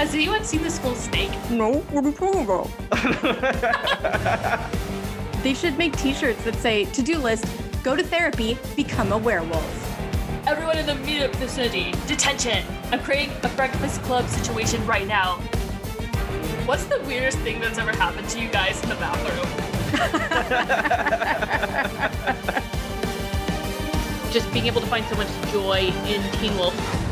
Has anyone seen the school snake? No, what are you talking about? they should make t-shirts that say, to-do list, go to therapy, become a werewolf. Everyone in the immediate vicinity, detention! I'm creating a breakfast club situation right now. What's the weirdest thing that's ever happened to you guys in the bathroom? Just being able to find so much joy in Teen Wolf.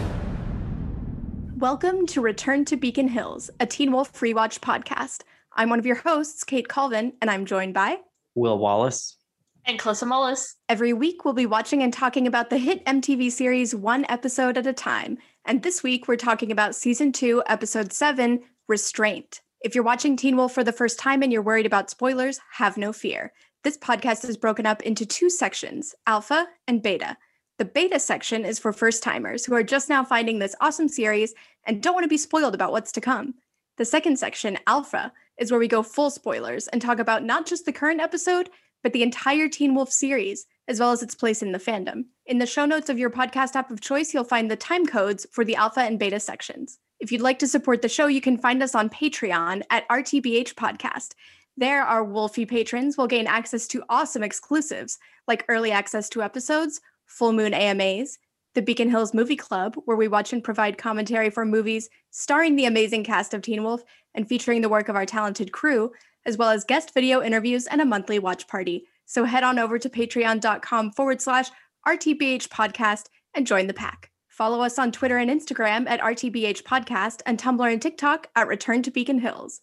Welcome to Return to Beacon Hills, a Teen Wolf Free Watch podcast. I'm one of your hosts, Kate Colvin, and I'm joined by Will Wallace. And Calissa Mullis. Every week, we'll be watching and talking about the hit MTV series one episode at a time. And this week, we're talking about season two, episode seven, Restraint. If you're watching Teen Wolf for the first time and you're worried about spoilers, have no fear. This podcast is broken up into two sections alpha and beta. The beta section is for first timers who are just now finding this awesome series and don't want to be spoiled about what's to come. The second section, alpha, is where we go full spoilers and talk about not just the current episode, but the entire Teen Wolf series, as well as its place in the fandom. In the show notes of your podcast app of choice, you'll find the time codes for the alpha and beta sections. If you'd like to support the show, you can find us on Patreon at RTBH Podcast. There, our Wolfie patrons will gain access to awesome exclusives like early access to episodes, full moon AMAs, the Beacon Hills Movie Club, where we watch and provide commentary for movies starring the amazing cast of Teen Wolf and featuring the work of our talented crew, as well as guest video interviews and a monthly watch party. So head on over to patreon.com forward slash RTBH podcast and join the pack. Follow us on Twitter and Instagram at RTBH podcast and Tumblr and TikTok at Return to Beacon Hills.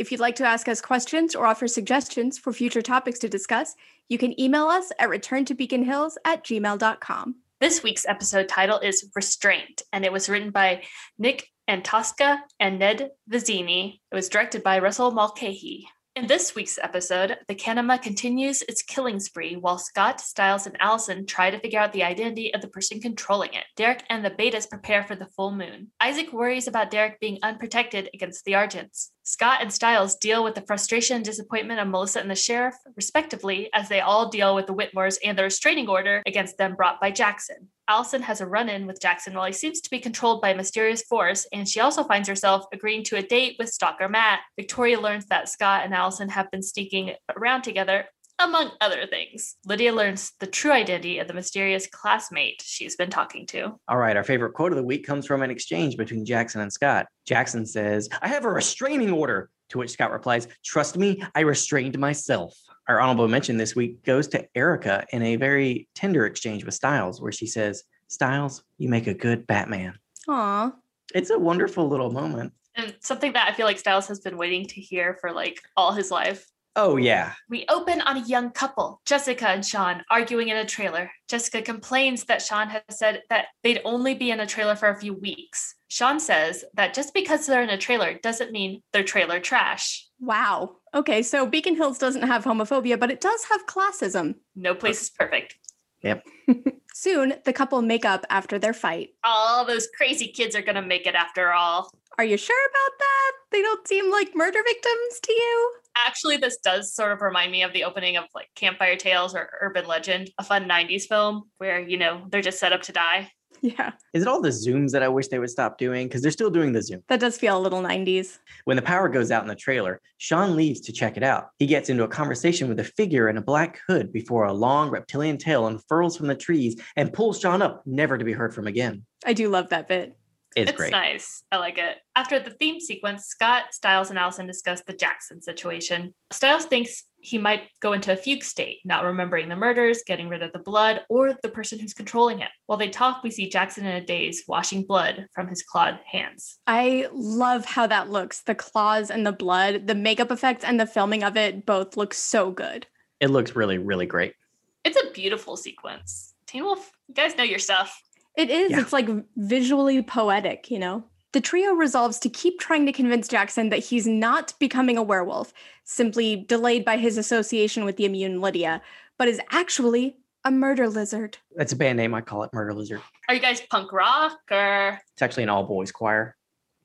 If you'd like to ask us questions or offer suggestions for future topics to discuss, you can email us at returntobeaconhills at gmail.com. This week's episode title is Restraint, and it was written by Nick Antosca and Ned Vizzini. It was directed by Russell Mulcahy. In this week's episode, the Kanima continues its killing spree while Scott, Stiles, and Allison try to figure out the identity of the person controlling it. Derek and the Betas prepare for the full moon. Isaac worries about Derek being unprotected against the Argents. Scott and Stiles deal with the frustration and disappointment of Melissa and the sheriff, respectively, as they all deal with the Whittemores and the restraining order against them brought by Jackson. Allison has a run in with Jackson while he seems to be controlled by a mysterious force, and she also finds herself agreeing to a date with Stalker Matt. Victoria learns that Scott and Allison have been sneaking around together, among other things. Lydia learns the true identity of the mysterious classmate she's been talking to. All right, our favorite quote of the week comes from an exchange between Jackson and Scott. Jackson says, I have a restraining order. To which Scott replies, Trust me, I restrained myself. Our honorable mention this week goes to Erica in a very tender exchange with Stiles, where she says, Stiles, you make a good Batman. Aw. It's a wonderful little moment. And something that I feel like Stiles has been waiting to hear for like all his life. Oh, yeah. We open on a young couple, Jessica and Sean, arguing in a trailer. Jessica complains that Sean has said that they'd only be in a trailer for a few weeks. Sean says that just because they're in a trailer doesn't mean they're trailer trash. Wow. Okay, so Beacon Hills doesn't have homophobia, but it does have classism. No place is perfect. Yep. Soon, the couple make up after their fight. All those crazy kids are going to make it after all. Are you sure about that? They don't seem like murder victims to you? Actually, this does sort of remind me of the opening of like Campfire Tales or Urban Legend, a fun 90s film where, you know, they're just set up to die. Yeah, Is it all the zooms that I wish they would stop doing? Because they're still doing the zoom. that does feel a little 90s. When the power goes out in the trailer, Sean leaves to check it out. He gets into a conversation with a figure in a black hood before a long reptilian tail unfurls from the trees and pulls Sean up, never to be heard from again. I do love that bit. It's, It's great. nice. I like it. After the theme sequence, Scott, Stiles, and Allison discuss the Jackson situation. Stiles thinks he might go into a fugue state, not remembering the murders, getting rid of the blood, or the person who's controlling it. While they talk, we see Jackson in a daze, washing blood from his clawed hands. I love how that looks. The claws and the blood, the makeup effects and the filming of it both look so good. It looks really, really great. It's a beautiful sequence. Teen Wolf, you guys know your stuff. It is. Yeah. It's like visually poetic, you know? The trio resolves to keep trying to convince Jackson that he's not becoming a werewolf, simply delayed by his association with the immune Lydia, but is actually a murder lizard. That's a band name. I call it Murder Lizard. Are you guys punk rock or? It's actually an all boys choir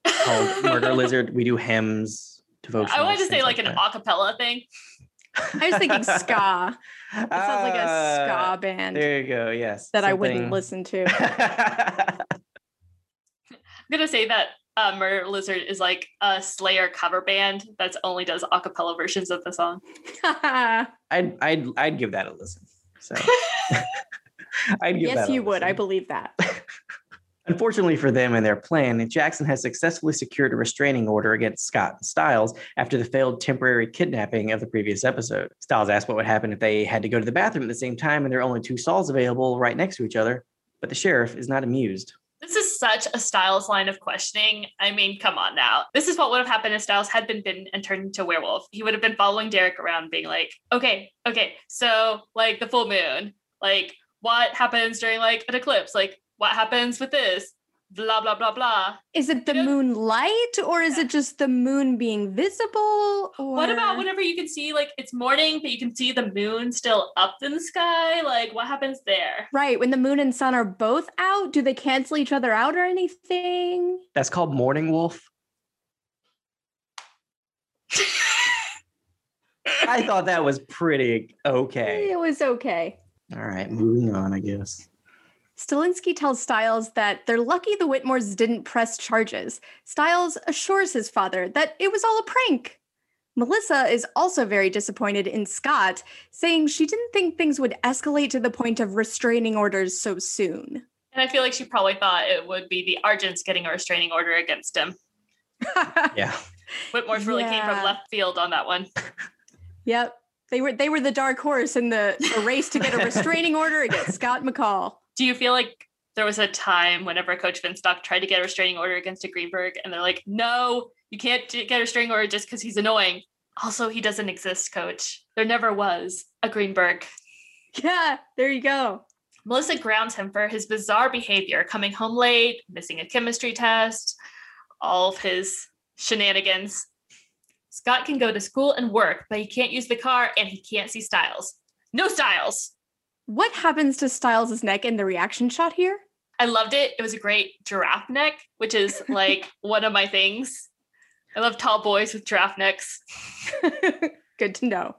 called Murder Lizard. We do hymns, devotions. I wanted to say things like an that. acapella thing. I was thinking ska. It sounds like a ska band There you go. Yes. that I wouldn't listen to. I'm gonna say that uh, Murder Lizard is like a Slayer cover band that's only does a cappella versions of the song. I'd I'd I'd give that a listen. So I'd give yes, that a you would. I believe that. Unfortunately for them and their plan, Jackson has successfully secured a restraining order against Scott and Stiles after the failed temporary kidnapping of the previous episode. Stiles asked what would happen if they had to go to the bathroom at the same time and there are only two stalls available right next to each other, but the sheriff is not amused. This is such a Stiles line of questioning. I mean, come on now. This is what would have happened if Stiles had been bitten and turned into a werewolf. He would have been following Derek around, being like, okay, okay, so like the full moon, like what happens during like an eclipse? Like what happens with this? Blah, blah, blah, blah. Is it the You know- moonlight or is it just the moon being visible? Or What about whenever you can see like it's morning, but you can see the moon still up in the sky? Like what happens there? Right, when the moon and sun are both out, do they cancel each other out or anything? That's called Morning Wolf. I thought that was pretty okay. It was okay. All right, moving on, I guess. Stilinski tells Stiles that they're lucky the Whittemores didn't press charges. Stiles assures his father that it was all a prank. Melissa is also very disappointed in Scott, saying she didn't think things would escalate to the point of restraining orders so soon. And I feel like she probably thought it would be the Argents getting a restraining order against him. Yeah. Whittemore's really came from left field on that one. yep. They were they were the dark horse in the, the race to get a restraining order against Scott McCall. Do you feel like there was a time whenever Coach Finstock tried to get a restraining order against a Greenberg, and they're like, "No, you can't get a restraining order just because he's annoying." Also, he doesn't exist, Coach. There never was a Greenberg. Yeah, there you go. Melissa grounds him for his bizarre behavior, coming home late, missing a chemistry test, all of his shenanigans. Scott can go to school and work, but he can't use the car and he can't see Stiles. No Stiles. What happens to Stiles' neck in the reaction shot here? I loved it. It was a great giraffe neck, which is like one of my things. I love tall boys with giraffe necks. Good to know.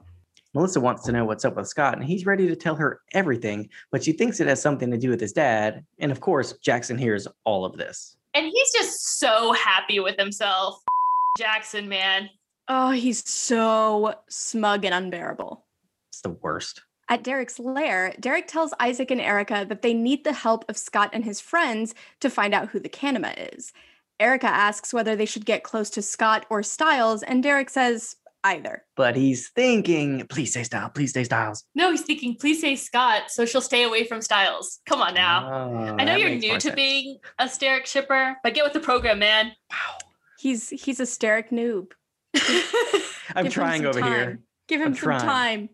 Melissa wants to know what's up with Scott, and he's ready to tell her everything, but she thinks it has something to do with his dad. And of course, Jackson hears all of this. And he's just so happy with himself. Jackson, man. Oh, he's so smug and unbearable. It's the worst. At Derek's lair, Derek tells Isaac and Erica that they need the help of Scott and his friends to find out who the Kanima is. Erica asks whether they should get close to Scott or Stiles, and Derek says either. But he's thinking, please stay Stiles, please stay Stiles. No, he's thinking, please say Scott, so she'll stay away from Stiles. Come on now. Oh, I know you're new to sense. being a Sterek shipper, but get with the program, man. Wow. He's he's a Sterek noob. I'm Give trying some over here. Give him I'm some trying. time.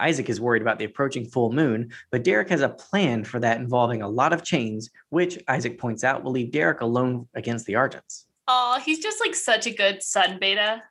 Isaac is worried about the approaching full moon, but Derek has a plan for that involving a lot of chains, which Isaac points out will leave Derek alone against the Argents. Oh, he's just like such a good son beta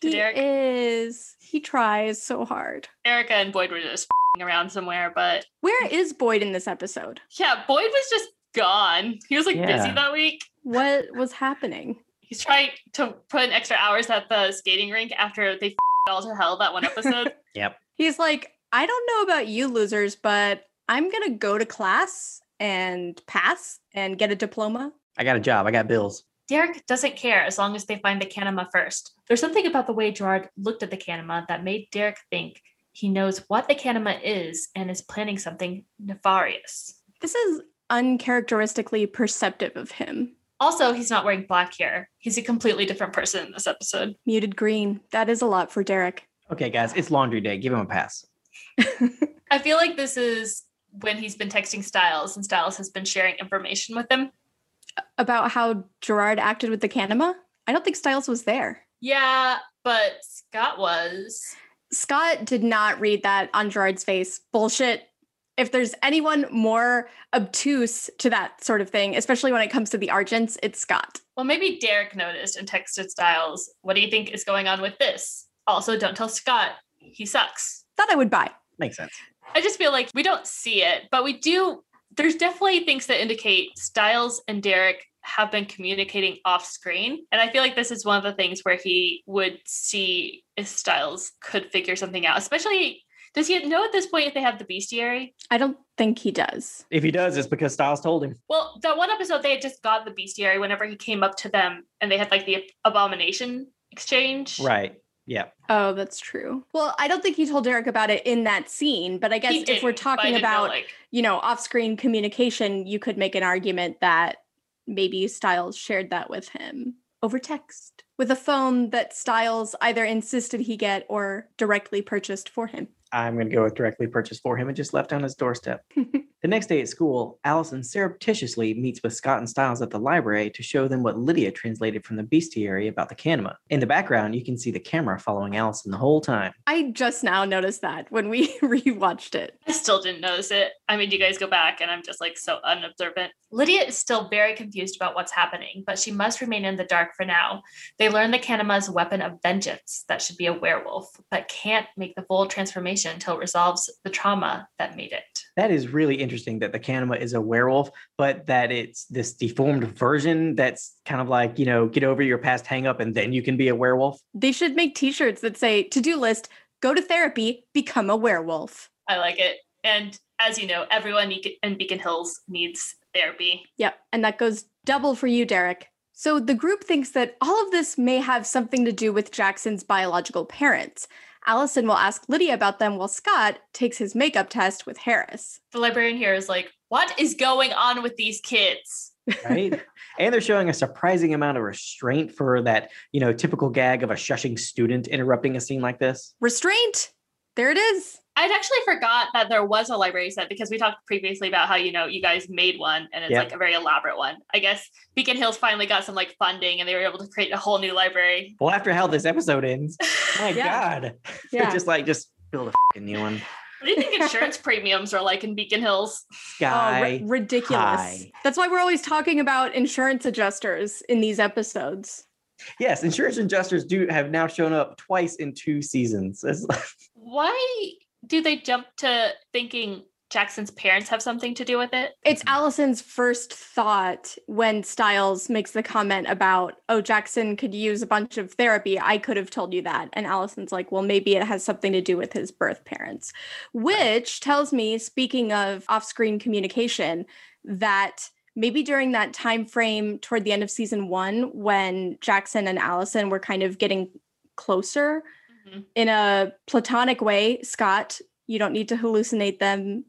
to He Derek. is. He tries so hard. Erica and Boyd were just fing around somewhere, but Where is Boyd in this episode? yeah, Boyd was just gone. He was like busy that week. What was happening? He's trying to put in extra hours at the skating rink after they all to hell that one episode. Yep. He's like, I don't know about you losers, but I'm going to go to class and pass and get a diploma. I got a job. I got bills. Derek doesn't care as long as they find the Kanima first. There's something about the way Gerard looked at the Kanima that made Derek think he knows what the Kanima is and is planning something nefarious. This is uncharacteristically perceptive of him. Also, he's not wearing black hair. He's a completely different person in this episode. Muted green. That is a lot for Derek. Okay, guys, it's laundry day. Give him a pass. I feel like this is when he's been texting Stiles and Stiles has been sharing information with him. About how Gerard acted with the Kanima? I don't think Stiles was there. Yeah, but Scott was. Scott did not read that on Gerard's face. Bullshit. If there's anyone more obtuse to that sort of thing, especially when it comes to the Argents, it's Scott. Well, maybe Derek noticed and texted Stiles, What do you think is going on with this? Also, don't tell Scott. He sucks. That I would buy. Makes sense. I just feel like we don't see it, but we do. There's definitely things that indicate Stiles and Derek have been communicating off screen. And I feel like this is one of the things where he would see if Stiles could figure something out, especially Does he know at this point if they have the bestiary? I don't think he does. If he does, it's because Stiles told him. Well, that one episode they had just got the bestiary whenever he came up to them and they had like the abomination exchange. Right. Yeah. Oh, that's true. Well, I don't think he told Derek about it in that scene, but I guess He if we're didn't, but I talking didn't know, about, like, you know, off-screen communication, you could make an argument that maybe Stiles shared that with him over text with a phone that Stiles either insisted he get or directly purchased for him. I'm going to go with directly purchased for him and just left on his doorstep. the next day at school, Allison surreptitiously meets with Scott and Stiles at the library to show them what Lydia translated from the bestiary about the Kanima. In the background, you can see the camera following Allison the whole time. I just now noticed that when we rewatched it. I still didn't notice it. I mean, you guys go back and I'm just like so unobservant. Lydia is still very confused about what's happening, but she must remain in the dark for now. They learn the Kanima is a weapon of vengeance that should be a werewolf, but can't make the full transformation until it resolves the trauma that made it. That is really interesting that the Kanima is a werewolf, but that it's this deformed version that's kind of like, you know, get over your past hang up and then you can be a werewolf. They should make t-shirts that say to-do list, go to therapy, become a werewolf. I like it. And as you know, everyone in Beacon Hills needs therapy. Yep. And that goes double for you, Derek. So the group thinks that all of this may have something to do with Jackson's biological parents. Allison will ask Lydia about them while Scott takes his makeup test with Harris. The librarian here is like, what is going on with these kids? right? and they're showing a surprising amount of restraint for that, you know, typical gag of a shushing student interrupting a scene like this. Restraint. There it is. I'd actually forgot that there was a library set because we talked previously about how, you know, you guys made one and it's Yep. like a very elaborate one. I guess Beacon Hills finally got some like funding and they were able to create a whole new library. Well, after how this episode ends, my Yeah. God, they're just like, just build a fucking new one. What do you think insurance premiums are like in Beacon Hills? Sky. oh, ri- ridiculous. high. That's why we're always talking about insurance adjusters in these episodes. Yes, insurance adjusters do have now shown up twice in two seasons. It's like- Why do they jump to thinking Jackson's parents have something to do with it? It's Allison's first thought when Stiles makes the comment about, oh, Jackson could use a bunch of therapy. I could have told you that. And Allison's like, well, maybe it has something to do with his birth parents, which tells me, speaking of off screen communication, that maybe during that time frame toward the end of season one, when Jackson and Allison were kind of getting closer Mhm. in a platonic way, Scott, you don't need to hallucinate them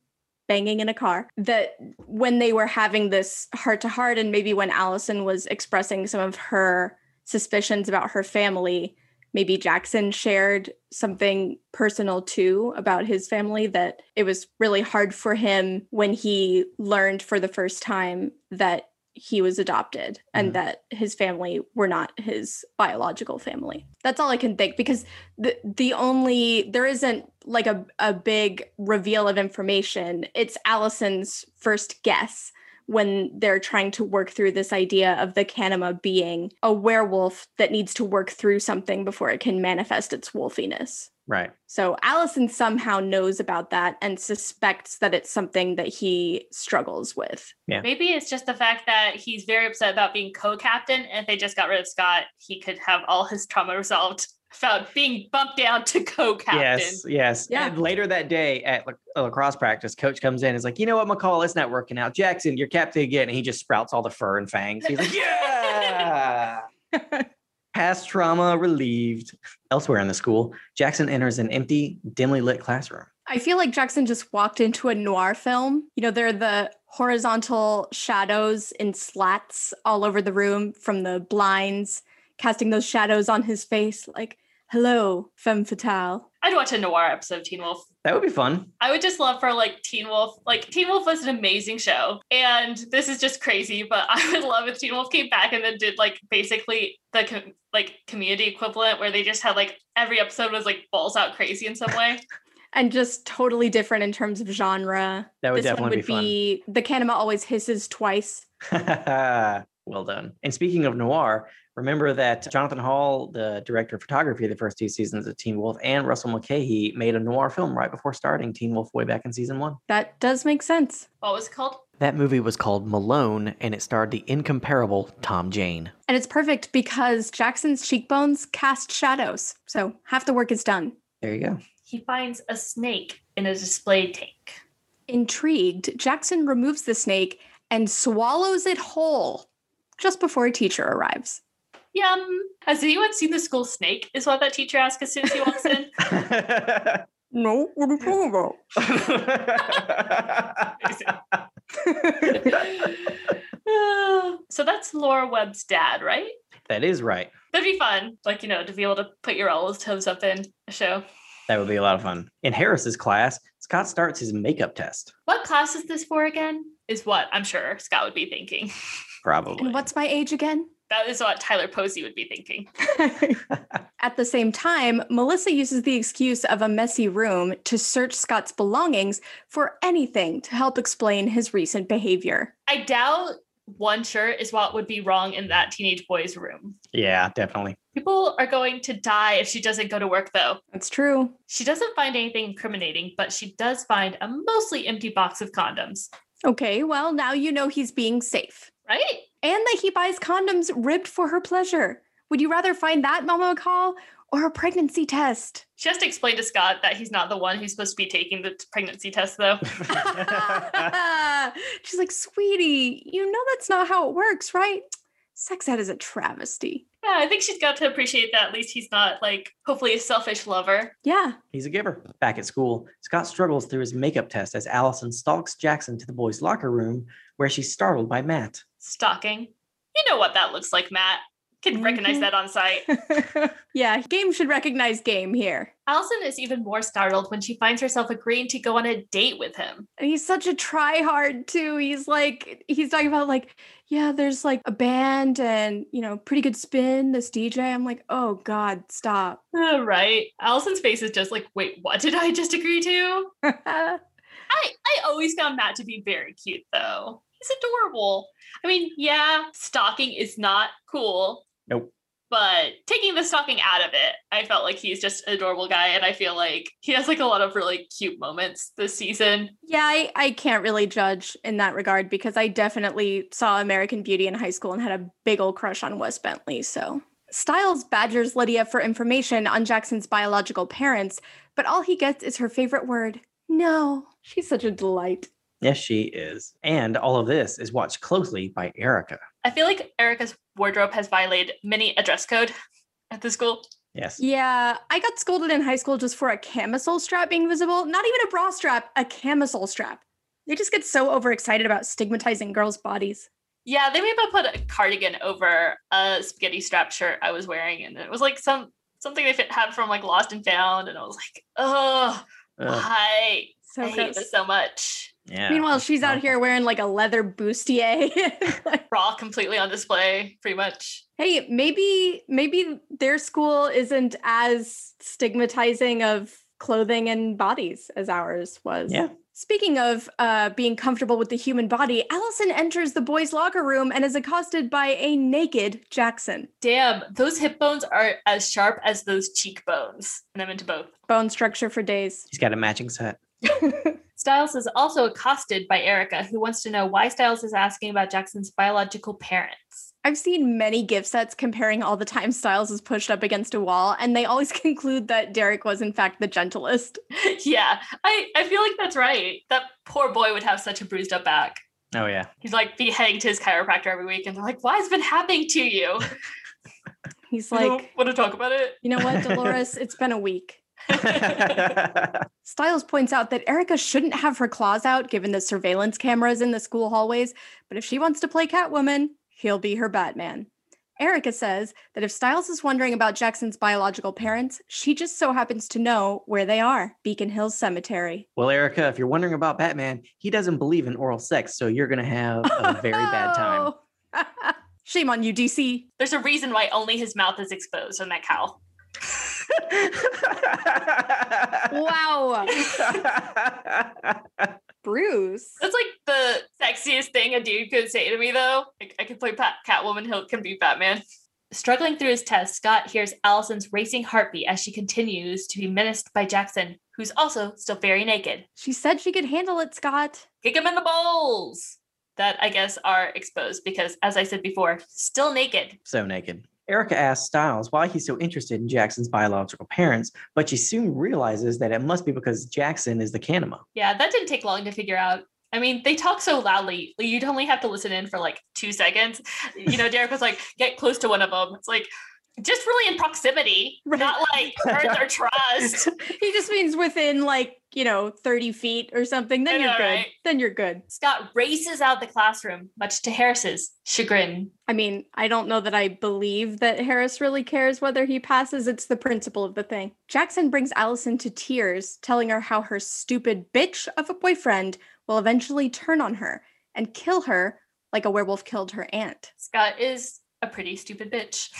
banging in a car that when they were having this heart to heart and maybe when Allison was expressing some of her suspicions about her family maybe Jackson shared something personal too about his family that it was really hard for him when he learned for the first time that he was adopted and that his family were not his biological family. That's all I can think because the the only there isn't like a, a big reveal of information. It's Allison's first guess when they're trying to work through this idea of the Kanima being a werewolf that needs to work through something before it can manifest its wolfiness. Right. So Allison somehow knows about that and suspects that it's something that he struggles with. Yeah. Maybe it's just the fact that he's very upset about being co-captain, and if they just got rid of Scott, he could have all his trauma resolved about being bumped down to co-captain. Yes, yes. Yeah. And later that day at lac- lacrosse practice, coach comes in and is like, you know what, McCall, it's not working out. Jackson, you're captain again. And he just sprouts all the fur and fangs. He's like, yeah. Past trauma relieved. Elsewhere in the school, Jackson enters an empty, dimly lit classroom. I feel like Jackson just walked into a noir film. You know, there are the horizontal shadows in slats all over the room from the blinds, casting those shadows on his face like, hello, femme fatale. I'd watch a noir episode of Teen Wolf. That would be fun. I would just love for like Teen Wolf. Like Teen Wolf was an amazing show, and this is just crazy. But I would love if Teen Wolf came back and then did like basically the com- like community equivalent, where they just had like every episode was like balls out crazy in some way. And just totally different in terms of genre. That would this one definitely would be, the Kanima always hisses twice. be fun. Well done. And speaking of noir, remember that Jonathan Hall, the director of photography of the first two seasons of Teen Wolf, and Russell Mulcahy made a noir film right before starting Teen Wolf way back in season one. That does make sense. What was it called? That movie was called Malone, and it starred the incomparable Tom Jane. And it's perfect because Jackson's cheekbones cast shadows. So half the work is done. There you go. he finds a snake in a display tank. Intrigued, Jackson removes the snake and swallows it whole just before a teacher arrives. Yum. Has anyone seen the school snake? Is what that teacher asks as soon as he walks in. No, what are you talking about? so that's Laura Webb's dad, right? that is right. That'd be fun, like you know, to be able to put your olive toes up in a show. That would be a lot of fun. In Harris's class, Scott starts his makeup test. What class is this for again? Is what I'm sure Scott would be thinking. Probably. and what's my age again? That is what Tyler Posey would be thinking. At the same time, Melissa uses the excuse of a messy room to search Scott's belongings for anything to help explain his recent behavior. I doubt one shirt is what would be wrong in that teenage boy's room. yeah, definitely. People are going to die if she doesn't go to work, though. That's true. She doesn't find anything incriminating, but she does find a mostly empty box of condoms, Okay, well, now you know he's being safe. Right? And that he buys condoms ribbed for her pleasure. Would you rather find that, Mama McCall, or a pregnancy test? She has to explain to Scott that he's not the one who's supposed to be taking the pregnancy test, though. She's like, sweetie, you know that's not how it works, right? Sex ed is a travesty. Yeah, I think she's got to appreciate that at least he's not like hopefully a selfish lover. Yeah. He's a giver. Back at school, Scott struggles through his makeup test as Allison stalks Jackson to the boys' locker room, where she's startled by Matt. Stalking. You know what that looks like, Matt. Can recognize Mhm. that on site. yeah, game should recognize game here. Allison is even more startled when she finds herself agreeing to go on a date with him. And he's such a tryhard too. He's like, he's talking about like, yeah, there's like a band and you know, pretty good spin, this DJ. I'm like, oh God, stop. Uh, right? Allison's face is just like, wait, what did I just agree to? I I always found Matt to be very cute though. He's adorable. I mean, yeah, stalking is not cool. Nope. But taking the stalking out of it, I felt like he's just an adorable guy, and I feel like he has like a lot of really cute moments this season. yeah, I, I can't really judge in that regard because I definitely saw American Beauty in high school and had a big old crush on Wes Bentley. So Stiles badgers Lydia for information on Jackson's biological parents, but all he gets is her favorite word, no. She's such a delight. Yes, she is. And all of this is watched closely by Erica. I feel like Erica's wardrobe has violated many a dress code at the school. Yes. Yeah, I got scolded in high school just for a camisole strap being visible. Not even a bra strap, a camisole strap. They just get so overexcited about stigmatizing girls' bodies. Yeah, they made me put a cardigan over a spaghetti strap shirt I was wearing, and it was like some something they fit, had from like Lost and Found, and I was like, oh, Ugh, why? So I hate this so much. Yeah. Meanwhile, she's out here wearing like a leather bustier. Like, Bra completely on display, pretty much. hey, maybe maybe their school isn't as stigmatizing of clothing and bodies as ours was. Yeah. Speaking of uh, being comfortable with the human body, Allison enters the boys' locker room and is accosted by a naked Jackson. Damn, those hip bones are as sharp as those cheekbones. And I'm into both. Bone structure for days. He's got a matching set. Stiles is also accosted by Erica, who wants to know why Stiles is asking about Jackson's biological parents. I've seen many gif sets comparing all the time Stiles is pushed up against a wall, and they always conclude that Derek was in fact the gentlest. yeah, I, I feel like that's right. That poor boy would have such a bruised up back. Oh, yeah. He's like be heading to his chiropractor every week, and they're like, "Why has it been happening to you?" He's You don't like, want to talk about it. you know what, Dolores? it's been a week. Stiles points out that Erica shouldn't have her claws out given the surveillance cameras in the school hallways, but if she wants to play Catwoman, he'll be her Batman. Erica says that if Stiles is wondering about Jackson's biological parents, she just so happens to know where they are Beacon Hills Cemetery. well, Erica, if you're wondering about Batman, he doesn't believe in oral sex, so you're going to have a very bad time. Oh. Shame on you, DC. There's a reason why only his mouth is exposed on that cow. Wow. Bruce. That's like the sexiest thing a dude could say to me, though. Like, I could play Pat- Catwoman, he can be Batman. Struggling through his test, Scott hears Allison's racing heartbeat as she continues to be menaced by Jackson, who's also still very naked. She said she could handle it, Scott. Kick him in the balls! That I guess are exposed because, as I said before, still naked. so naked. Erica asks Stiles why he's so interested in Jackson's biological parents, but she soon realizes that it must be because Jackson is the Kanima. Yeah, that didn't take long to figure out. I mean, they talk so loudly. You'd only have to listen in for like two seconds. You know, Derek was like, get close to one of them. It's like, just really in proximity, Right. not like earn their trust. he just means within like, you know, 30 feet or something. Then you're good. right? Then you're good. Scott races out the classroom, much to Harris's chagrin. I mean, I don't know that I believe that Harris really cares whether he passes. It's the principle of the thing. Jackson brings Allison to tears, telling her how her stupid bitch of a boyfriend will eventually turn on her and kill her like a werewolf killed her aunt. Scott is a pretty stupid bitch.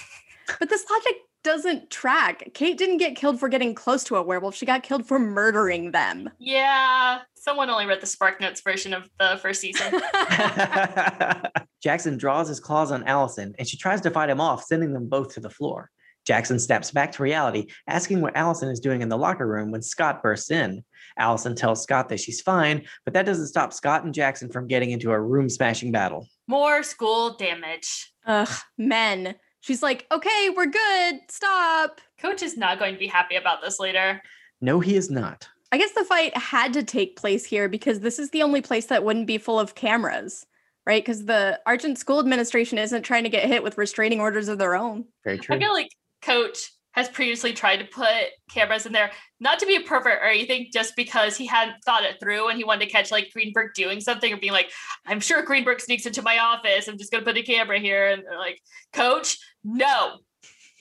But this logic doesn't track. Kate didn't get killed for getting close to a werewolf. She got killed for murdering them. Yeah, someone only read the Spark Notes version of the first season. Jackson draws his claws on Allison and she tries to fight him off, sending them both to the floor. Jackson steps back to reality, asking what Allison is doing in the locker room when Scott bursts in. Allison tells Scott that she's fine, but that doesn't stop Scott and Jackson from getting into a room smashing battle. More school damage. Ugh, men. She's like, okay, we're good. Stop. Coach is not going to be happy about this later. No, he is not. I guess the fight had to take place here because this is the only place that wouldn't be full of cameras, right? Because the Argent School Administration isn't trying to get hit with restraining orders of their own. Very true. I feel like Coach has previously tried to put cameras in there, not to be a pervert or anything, just because he hadn't thought it through and he wanted to catch like Greenberg doing something or being like, I'm sure Greenberg sneaks into my office. I'm just going to put a camera here. And they're like, Coach, no,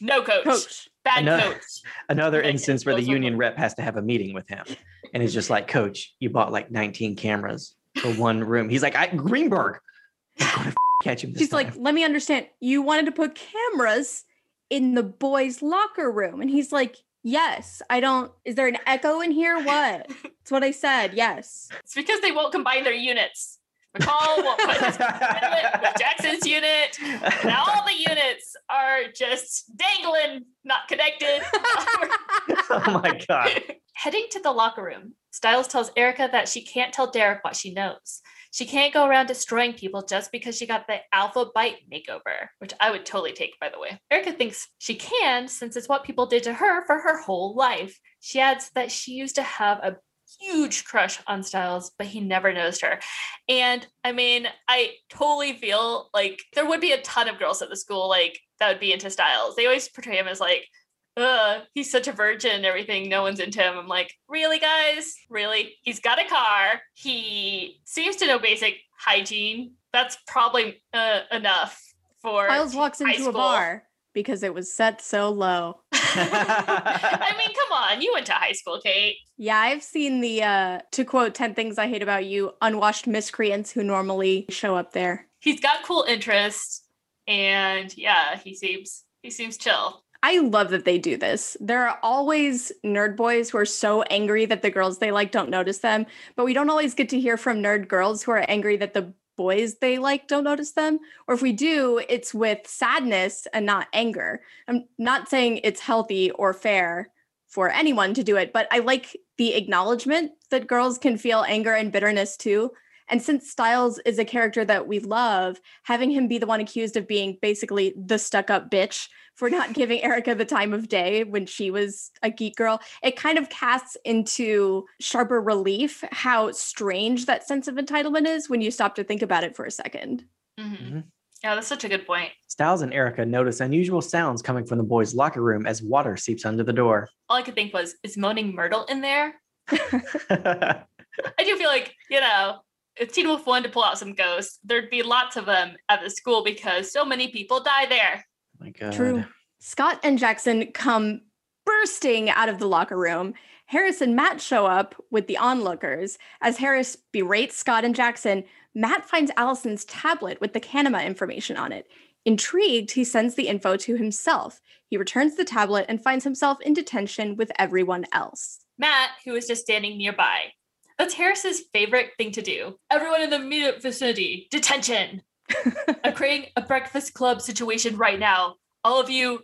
no, Coach, Coach. bad No. coach. Another Okay, instance where the union rep has to have a meeting with him. And it's just like, Coach, you bought like 19 cameras for one room. He's like, I, Greenberg. I'm going to catch him. This She's like, let me understand. You wanted to put cameras in the boys' locker room. And he's like, yes. I don't, is there an echo in here? What? It's what I said. Yes. It's because they won't combine their units. McCall unit with Jackson's unit. Now all the units are just dangling, not connected. oh my God. Heading to the locker room, Stiles tells Erica that she can't tell Derek what she knows. She can't go around destroying people just because she got the alpha bite makeover, which I would totally take, by the way. Erica thinks she can since it's what people did to her for her whole life. She adds that she used to have a huge crush on Stiles, but he never noticed her. And I mean, I totally feel like there would be a ton of girls at the school like that would be into Stiles. They always portray him as like uh, he's such a virgin and everything. No one's into him. I'm like, really, guys? Really? He's got a car. He seems to know basic hygiene. That's probably uh, enough for. Stiles walks into a bar because it was set so low. I mean, come You went to high school, Kate. Yeah, I've seen the, uh, to quote 10 Things I Hate About You, unwashed miscreants who normally show up there. He's got cool interests, and yeah, he seems he seems chill. I love that they do this. There are always nerd boys who are so angry that the girls they like don't notice them, but we don't always get to hear from nerd girls who are angry that the boys they like don't notice them. Or if we do, it's with sadness and not anger. I'm not saying it's healthy or fair for anyone to do it, but I like the acknowledgement that girls can feel anger and bitterness too. And since Stiles is a character that we love, having him be the one accused of being basically the stuck up bitch for not giving Erica the time of day when she was a geek girl, it kind of casts into sharper relief how strange that sense of entitlement is when you stop to think about it for a second. Mhm. Yeah, that's such a good point. Stiles and Erica notice unusual sounds coming from the boys' locker room as water seeps under the door. All I could think was, is Moaning Myrtle in there? I do feel like, you know, if Teen Wolf wanted to pull out some ghosts, there'd be lots of them at the school because so many people die there. Oh my God. True. Scott and Jackson come bursting out of the locker room. Harris and Matt show up with the onlookers. As Harris berates Scott and Jackson, Matt finds Allison's tablet with the Kanima information on it. Intrigued, he sends the info to himself. He returns the tablet and finds himself in detention with everyone else. Matt, who was just standing nearby. That's Harris's favorite thing to do. Everyone in the immediate vicinity, detention. I'm creating a breakfast club situation right now. All of you,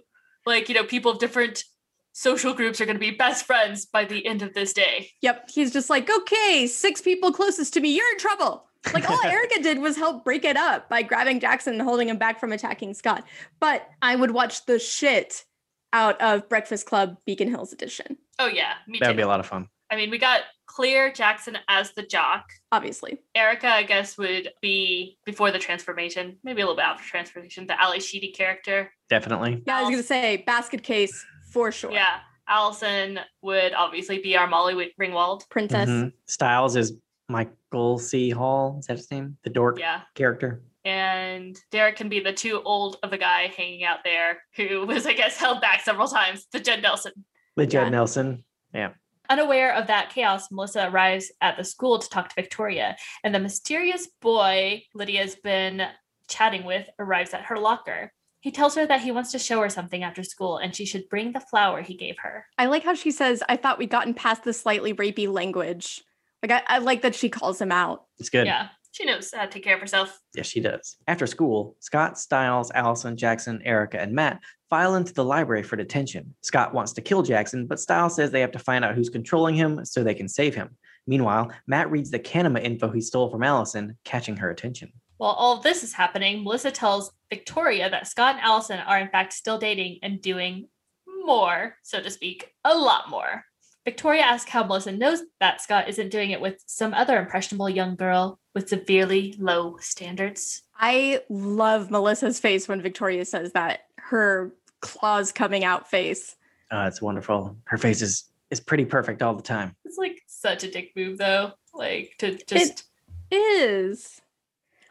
like, you know, people of different social groups are going to be best friends by the end of this day. Yep, he's just like, okay, six people closest to me, you're in trouble. Like all Erica did was help break it up by grabbing Jackson and holding him back from attacking Scott. But I would watch the shit out of Breakfast Club Beacon Hills edition, Oh yeah, me that would be a lot of fun. I mean, we got Clear Jackson as the jock. obviously. Erica, I guess, would be before the transformation, maybe a little bit after transformation. The Ally Sheedy character. Definitely. Yeah, I was gonna say basket case for sure. Yeah. Allison would obviously be our Molly Ringwald. Princess. Mhm. Stiles is Michael C. Hall. Is that his name? The dork Yeah. character. And Derek can be the too old of a guy hanging out there who was, I guess, held back several times. The Judd Nelson. The Judd Yeah. Nelson. Yeah. Unaware of that chaos, Melissa arrives at the school to talk to Victoria, and the mysterious boy Lydia's been chatting with arrives at her locker. He tells her that he wants to show her something after school and she should bring the flower he gave her. I like how she says, I thought we'd gotten past the slightly rapey language. Like I, I like that she calls him out. It's good. Yeah, she knows how to take care of herself. Yes, she does. After school, Scott, Stiles, Allison, Jackson, Erica, and Matt file into the library for detention. Scott wants to kill Jackson, but Stiles says they have to find out who's controlling him so they can save him. Meanwhile, Matt reads the Kanima info he stole from Allison, catching her attention. While all of this is happening, Melissa tells Victoria that Scott and Allison are in fact still dating and doing more, so to speak, a lot more. Victoria asks how Melissa knows that Scott isn't doing it with some other impressionable young girl with severely low standards. I love Melissa's face when Victoria says that. Her claws coming out face. Uh, it's wonderful. Her face is is pretty perfect all the time. It's like such a dick move, though. Like to just Is.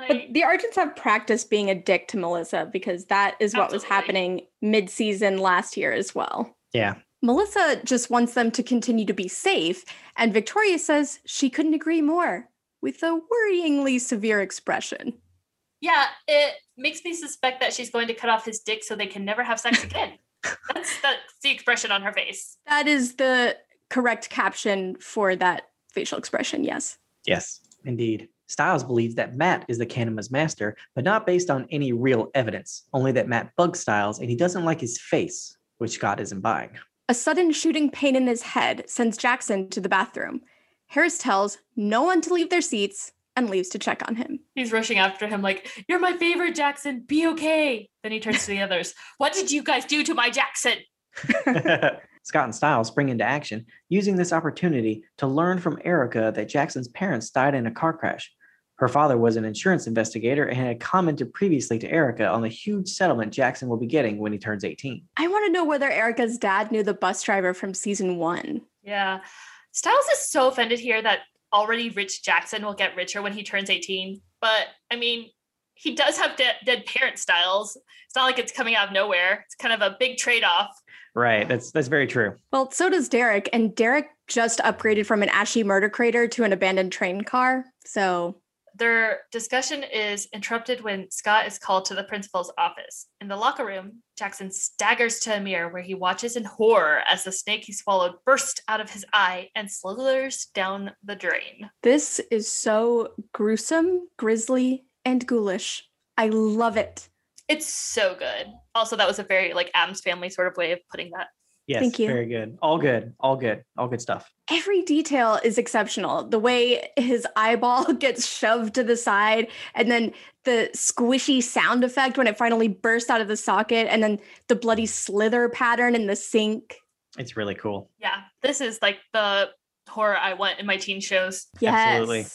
But the Argents have practiced being a dick to Melissa because that is what was happening mid season last year as well. Yeah. Melissa just wants them to continue to be safe, and Victoria says she couldn't agree more with a worryingly severe expression. yeah, it makes me suspect that she's going to cut off his dick so they can never have sex again. that's that's the expression on her face. That is the correct caption for that facial expression, yes. Yes, indeed. Stiles believes that Matt is the Kanima's master, but not based on any real evidence, only that Matt bugs Stiles and he doesn't like his face, which Scott isn't buying. A sudden shooting pain in his head sends Jackson to the bathroom. Harris tells no one to leave their seats and leaves to check on him. He's rushing after him like, "You're my favorite, Jackson. Be okay." Then he turns to the others. What did you guys do to my Jackson? Scott and Stiles spring into action, using this opportunity to learn from Erica that Jackson's parents died in a car crash. Her father was an insurance investigator and had commented previously to Erica on the huge settlement Jackson will be getting when he turns 18. I want to know whether Erica's dad knew the bus driver from season one. Yeah, Stiles is so offended here that already rich Jackson will get richer when he turns 18. But I mean, he does have de- dead parent Stiles. It's not like it's coming out of nowhere. It's kind of a big trade off. Right, that's that's very true. Well, so does Derek, and Derek just upgraded from an ashy murder crater to an abandoned train car. So Their discussion is interrupted when Scott is called to the principal's office. In the locker room, Jackson staggers to a mirror where he watches in horror as the snake he swallowed bursts out of his eye and slithers down the drain. this is so gruesome, grisly, and ghoulish. I love it. It's so good. Also, that was a very like Addams family sort of way of putting that. Yes, Thank you. very good. All good. All good. All good stuff. Every detail is exceptional. The way his eyeball gets shoved to the side, and then the squishy sound effect when it finally bursts out of the socket, and then the bloody slither pattern in the sink. It's really cool. Yeah, this is like the horror I want in my teen shows. Yes. Absolutely.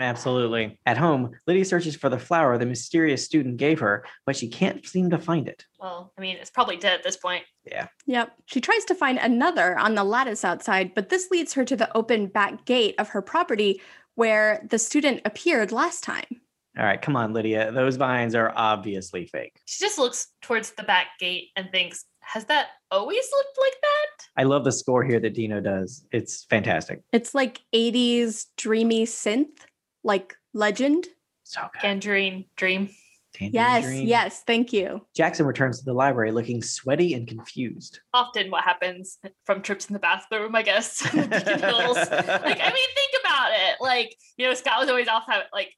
Absolutely. At home, Lydia searches for the flower the mysterious student gave her, but she can't seem to find it. Well, I mean, it's probably dead at this point. Yeah. Yep. She tries to find another on the lattice outside, but this leads her to the open back gate of her property where the student appeared last time. All right, come on, Lydia. Those vines are obviously fake. She just looks towards the back gate and thinks, "Has that always looked like that?" I love the score here that Dino does. It's fantastic. It's like 80s dreamy synth, like legend. So good. Tangerine dream. Yes, Tangerine. yes, thank you. Jackson returns to the library looking sweaty and confused. Often, what happens from trips in the bathroom, I guess. Beacon Hills. like, I mean, think about it. Like, you know, Scott was always off have like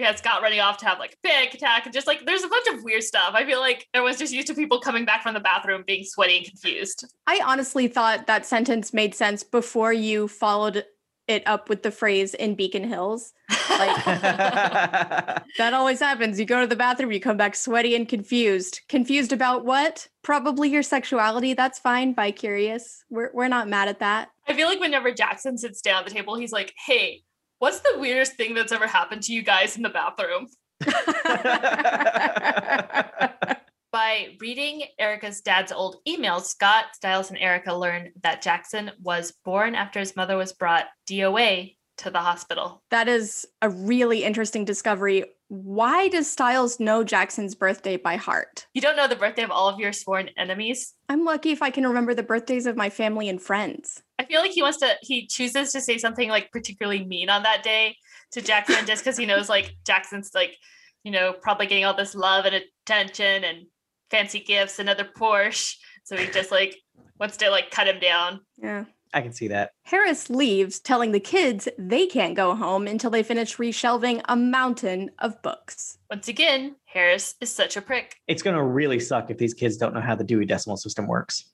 we had Scott running off to have like a panic attack and just like there's a bunch of weird stuff. I feel like everyone's just used to people coming back from the bathroom being sweaty and confused. I honestly thought that sentence made sense before you followed it up with the phrase in Beacon Hills. Like that always happens. You go to the bathroom, you come back sweaty and confused. Confused about what? Probably your sexuality. That's fine. Bi curious. We're we're not mad at that. I feel like whenever Jackson sits down at the table, he's like, "Hey, what's the weirdest thing that's ever happened to you guys in the bathroom?" By reading Erica's dad's old emails, Scott, Stiles, and Erica learn that Jackson was born after his mother was brought DOA to the hospital. that is a really interesting discovery. Why does Stiles know Jackson's birthday by heart? You don't know the birthday of all of your sworn enemies. I'm lucky if I can remember the birthdays of my family and friends. I feel like he wants to, he chooses to say something like particularly mean on that day to Jackson just because he knows like Jackson's like, you know, probably getting all this love and attention and fancy gifts, another Porsche. So he just like wants to like cut him down. Yeah. I can see that. Harris leaves, telling the kids they can't go home until they finish reshelving a mountain of books. Once again, Harris is such a prick. It's going to really suck if these kids don't know how the Dewey Decimal System works.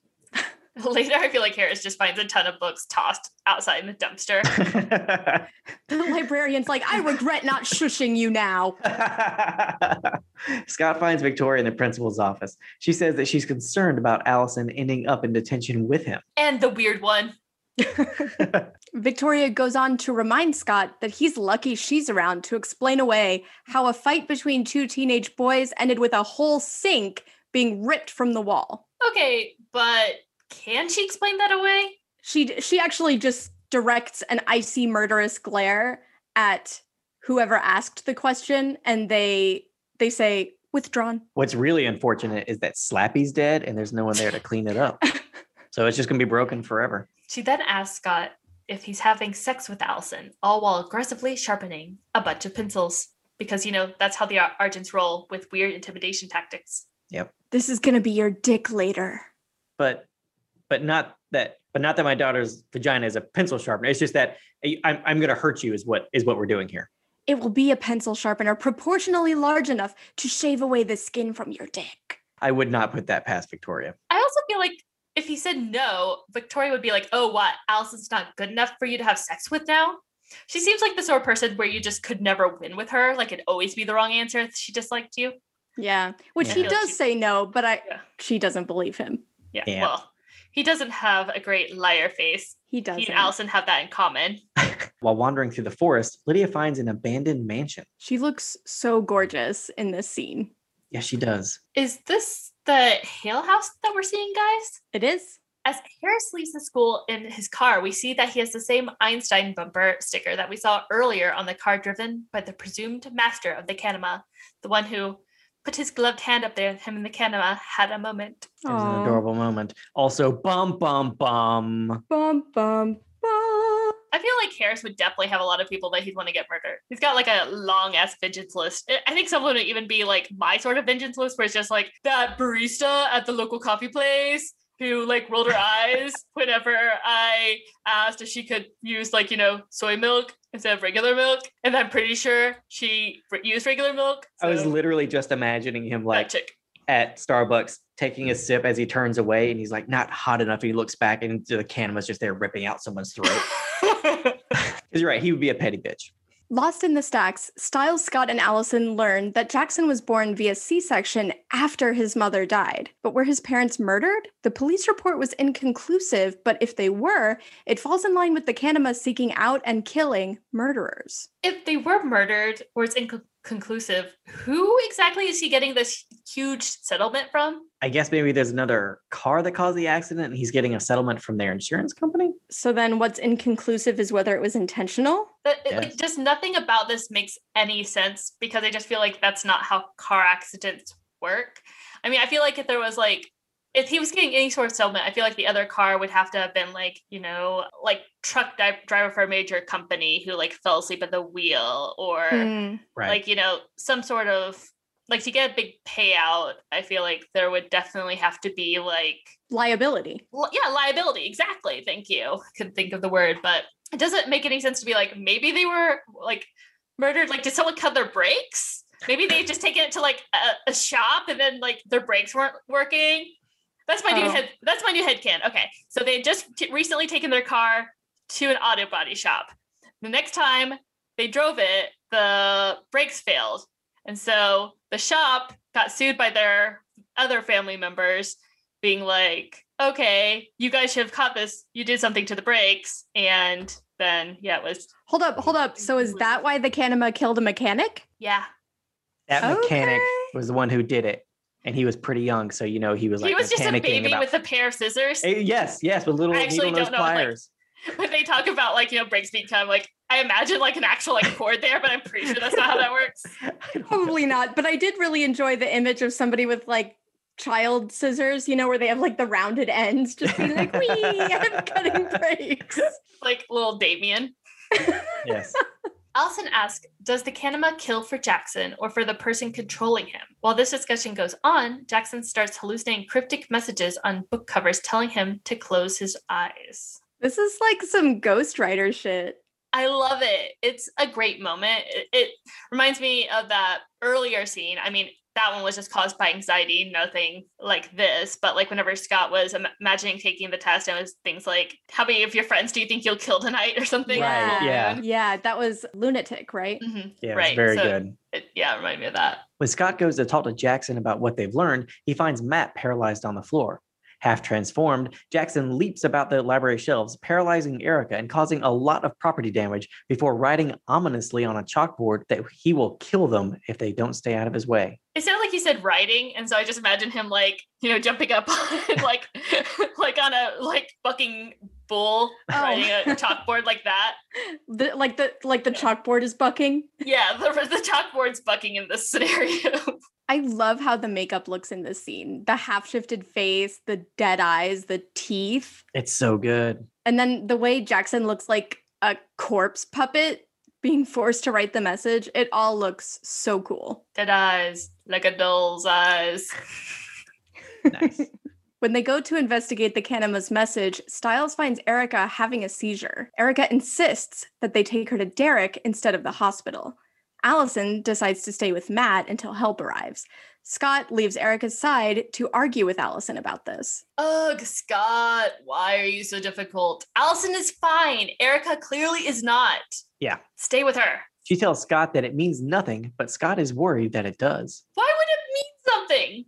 Later, I feel like Harris just finds a ton of books tossed outside in the dumpster. The librarian's like, I regret not shushing you now. Scott finds Victoria in the principal's office. She says that she's concerned about Allison ending up in detention with him. and the weird one. Victoria goes on to remind Scott that he's lucky she's around to explain away how a fight between two teenage boys ended with a whole sink being ripped from the wall. Okay, but can she explain that away? She she actually just directs an icy murderous glare at whoever asked the question and they they say withdrawn. What's really unfortunate is that Slappy's dead and there's no one there to clean it up. So it's just going to be broken forever. She then asks Scott if he's having sex with Allison, all while aggressively sharpening a bunch of pencils. Because, you know, that's how the Ar- Argents roll with weird intimidation tactics. Yep. This is gonna be your dick later. But but not that but not that my daughter's vagina is a pencil sharpener. It's just that I- I'm, I'm going to hurt you is what is what we're doing here. It will be a pencil sharpener proportionally large enough to shave away the skin from your dick. I would not put that past Victoria. I also feel like if he said no, Victoria would be like, oh, what? Allison's not good enough for you to have sex with now? She seems like the sort of person where you just could never win with her. Like it'd always be the wrong answer if she disliked you. Yeah, which Yeah. he does say no, but I Yeah. she doesn't believe him. Yeah. Yeah. Well, he doesn't have a great liar face. He He doesn't. and Allison have that in common. While wandering through the forest, Lydia finds an abandoned mansion. She looks so gorgeous in this scene. Yes, she does. Is this the Hale house that we're seeing, guys? It is. As Harris leaves the school in his car, we see that he has the same Einstein bumper sticker that we saw earlier on the car driven by the presumed master of the Kanima, the one who put his gloved hand up there. Him and the Kanima uh, had a moment. It was an Aw. adorable moment. Also, bum bum bum. Bum bum bum. I feel like Harris would definitely have a lot of people that he'd want to get murdered. He's got like a long ass vengeance list. I- I think someone would even be like my sort of vengeance list, where it's just like that barista at the local coffee place who like rolled her eyes whenever I asked if she could use like you know soy milk instead of regular milk, and I'm pretty sure she used regular milk. I was literally just imagining him like at Starbucks taking a sip as he turns away and he's like not hot enough. He looks back and the can was just there ripping out someone's throat. Because you're right, he would be a petty bitch. Lost in the stacks, Stiles, Scott, and Allison learn that Jackson was born via C section after his mother died. But were his parents murdered? The police report was inconclusive, but if they were, it falls in line with the Kanima seeking out and killing murderers. if they were murdered or it's inconclusive, who exactly is he getting this huge settlement from? I guess maybe there's another car that caused the accident and he's getting a settlement from their insurance company. So then what's inconclusive is whether it was intentional? That it, like Yes. just nothing about this makes any sense because I just feel like that's not how car accidents work. I mean, I feel like if there was like if he was getting any sort of settlement, I feel like the other car would have to have been like, you know, like truck di- driver for a major company who like fell asleep at the wheel or Hmm. Right. like, you know, some sort of like to get a big payout, I feel like there would definitely have to be like Liability. Li- yeah, liability. Exactly. Thank you. Couldn't think of the word, but it doesn't make any sense to be like maybe they were like murdered. Like, did someone cut their brakes? Maybe they just taken it to like a, a shop and then like their brakes weren't working. That's my new Oh. head. That's my new head can. Okay, so they had just t- recently taken their car to an auto body shop. The next time they drove it, the brakes failed. And so the shop got sued by their other family members, being like, okay, you guys should have caught this. You did something to the brakes. And then, yeah, it was, Hold up, hold up. So is that why the Kanima killed a mechanic? yeah. That mechanic Okay. was the one who did it, and he was pretty young, so you know he was like he was just a baby about- with a pair of scissors. Eh, yes, yes, with little I actually don't know, like, pliers. when they talk about like, you know, brakes being time, like, I imagine like an actual like cord there, but I'm pretty sure that's not how that works. I don't know. Probably not. But I did really enjoy the image of somebody with like child scissors, you know, where they have like the rounded ends, just being like, wee, I'm cutting brakes," Like little Damien. yes. Allison asks, does the Kanima kill for Jackson or for the person controlling him? While this discussion goes on, Jackson starts hallucinating cryptic messages on book covers telling him to close his eyes. This is like some ghostwriter shit. I love it. It's a great moment. It, it reminds me of that earlier scene. I mean, that one was just caused by anxiety, nothing like this. But like whenever Scott was im- imagining taking the test, and it was things like, "How many of your friends do you think you'll kill tonight?" or something. Right, yeah. Yeah, that was lunatic, right? Mhm. Yeah, Right, very so- good. It, yeah, it reminded me of that. When Scott goes to talk to Jackson about what they've learned, he finds Matt paralyzed on the floor. Half transformed, Jackson leaps about the library shelves, paralyzing Erica and causing a lot of property damage before writing ominously on a chalkboard that he will kill them if they don't stay out of his way. It sounded like he said riding, and so I just imagine him like you know jumping up on like like on a like bucking bull Oh. riding a chalkboard like that. The, like the like the chalkboard is bucking. Yeah, the the chalkboard's bucking in this scenario. I love how the makeup looks in this scene. The half shifted face, the dead eyes, the teeth. It's so good. And then the way Jackson looks like a corpse puppet being forced to write the message, it all looks so cool. Dead eyes, like a doll's eyes. Nice. When they go to investigate the Kanima's message, Stiles finds Erica having a seizure. Erica insists that they take her to Derek instead of the hospital. Allison decides to stay with Matt until help arrives. Scott leaves Erica's side to argue with Allison about this. Ugh, Scott, why are you so difficult? Allison is fine. Erica clearly is not. Yeah. Stay with her. She tells Scott that it means nothing, but Scott is worried that it does. Why would it mean something?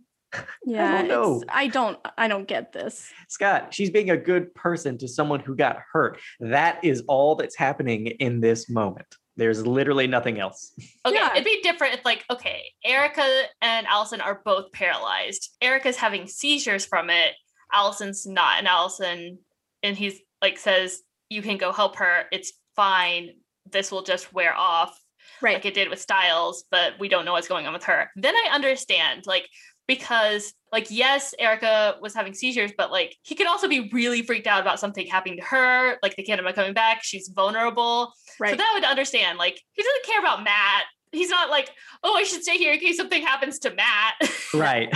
Yeah, don't know. it's- I don't I don't get this. Scott, she's being a good person to someone who got hurt. That is all that's happening in this moment. There's literally nothing else. Okay, Yeah. it'd be different if like, okay, Erica and Allison are both paralyzed. Erica's having seizures from it. Allison's not. And Allison and he's like says, you can go help her. It's fine. This will just wear off Right. like it did with Stiles, but we don't know what's going on with her. Then I understand, like, because like yes, Erica was having seizures, but like he could also be really freaked out about something happening to her, like the Kanima coming back. She's vulnerable. right. So that would understand. Like he doesn't care about Matt. He's not like, oh, I should stay here in case something happens to Matt. Right.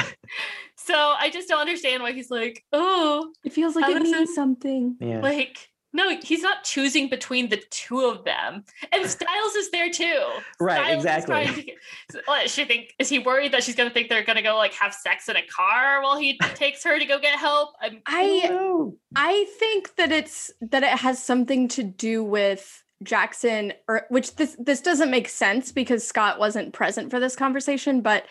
so I just don't understand why he's like, oh, it feels like it means something. Yeah. like no, he's not choosing between the two of them. And Stiles is there too. Right, Stiles exactly. to she think is he worried that she's gonna think they're gonna go like have sex in a car while he takes her to go get help? I'm, I. I think that it's that it has something to do with Jackson or which this this doesn't make sense because Scott wasn't present for this conversation, but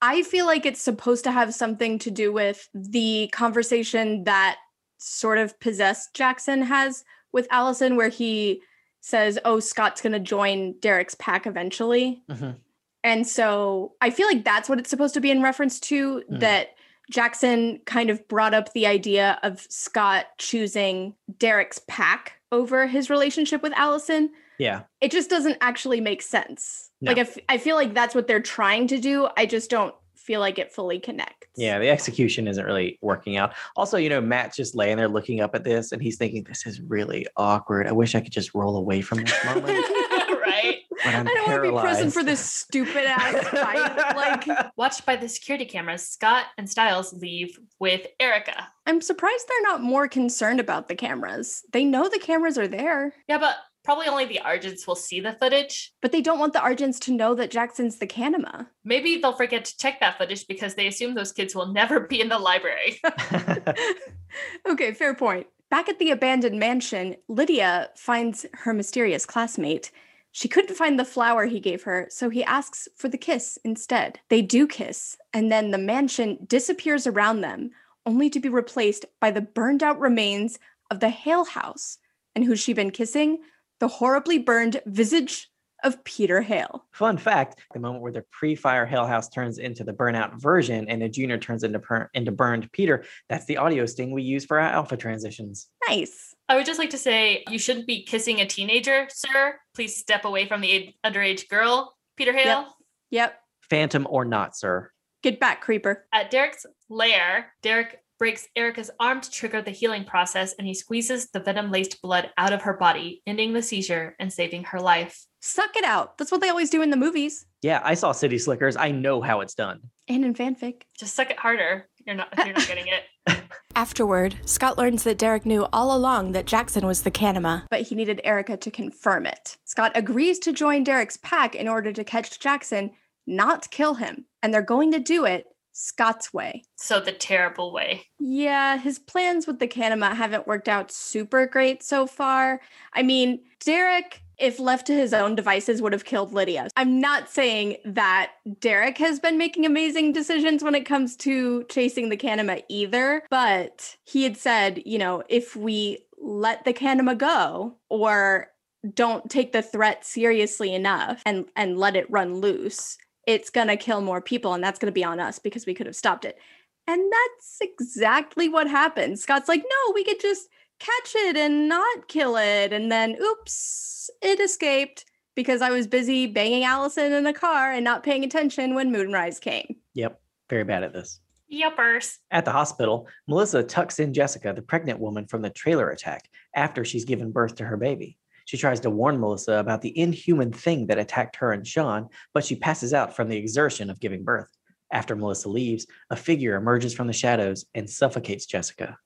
I feel like it's supposed to have something to do with the conversation that sort of possessed Jackson has with Allison where he says, "Oh, Scott's going to join Derek's pack eventually." Mhm. And so I feel like that's what it's supposed to be in reference to Mm. that Jackson kind of brought up the idea of Scott choosing Derek's pack over his relationship with Allison. Yeah. It just doesn't actually make sense. No. Like, I, f- I feel like that's what they're trying to do. I just don't feel like it fully connects. Yeah. The execution isn't really working out. Also, you know, Matt's just laying there looking up at this and he's thinking, this is really awkward. I wish I could just roll away from this moment. right? But I'm I don't want to be present for this stupid ass fight. Like, Watched by the security cameras, Scott and Stiles leave with Erica. I'm surprised they're not more concerned about the cameras. They know the cameras are there, Yeah, but probably only the Argents will see the footage. but they don't want the Argents to know that Jackson's the Kanima. Maybe they'll forget to check that footage because they assume those kids will never be in the library. okay, fair point. Back at the abandoned mansion, Lydia finds her mysterious classmate. She couldn't find the flower he gave her, so he asks for the kiss instead. They do kiss, and then the mansion disappears around them, only to be replaced by the burned out remains of the Hale house. And who's she been kissing? The horribly burned visage of Peter Hale. Fun fact the moment where the pre fire Hale House turns into the burnout version and the junior turns into, per- into burned Peter, that's the audio sting we use for our alpha transitions. Nice. I would just like to say you shouldn't be kissing a teenager, sir. Please step away from the a- underage girl, Peter Hale. Yep. Yep. Phantom or not, sir. Get back, creeper. At Derek's lair, Derek breaks Erica's arm to trigger the healing process and he squeezes the venom laced blood out of her body, ending the seizure and saving her life. Suck it out. That's what they always do in the movies Yeah, I saw City Slickers. I know how it's done. and in fanfic. Just suck it harder. You're not you're not getting it. Afterward, Scott learns that Derek knew all along that Jackson was the Kanima. But he needed Erica to confirm it. Scott agrees to join Derek's pack in order to catch Jackson, not kill him. And they're going to do it Scott's way. So the terrible way. Yeah, his plans with the Kanima haven't worked out super great so far. I mean, Derek, if left to his own devices, would have killed Lydia. I'm not saying that Derek has been making amazing decisions when it comes to chasing the Kanima either, but he had said, you know, if we let the Kanima go or don't take the threat seriously enough and and let it run loose, it's going to kill more people and that's going to be on us because we could have stopped it. And that's exactly what happened. Scott's like, no, we could just catch it and not kill it. And then, oops, it escaped because I was busy banging Allison in the car and not paying attention when Moonrise came. Yep, very bad at this. Yuppers. At the hospital, Melissa tucks in Jessica, the pregnant woman from the trailer attack, after she's given birth to her baby. She tries to warn Melissa about the inhuman thing that attacked her and Sean, but she passes out from the exertion of giving birth. After Melissa leaves, a figure emerges from the shadows and suffocates Jessica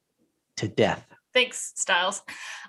to death. Thanks, Stiles.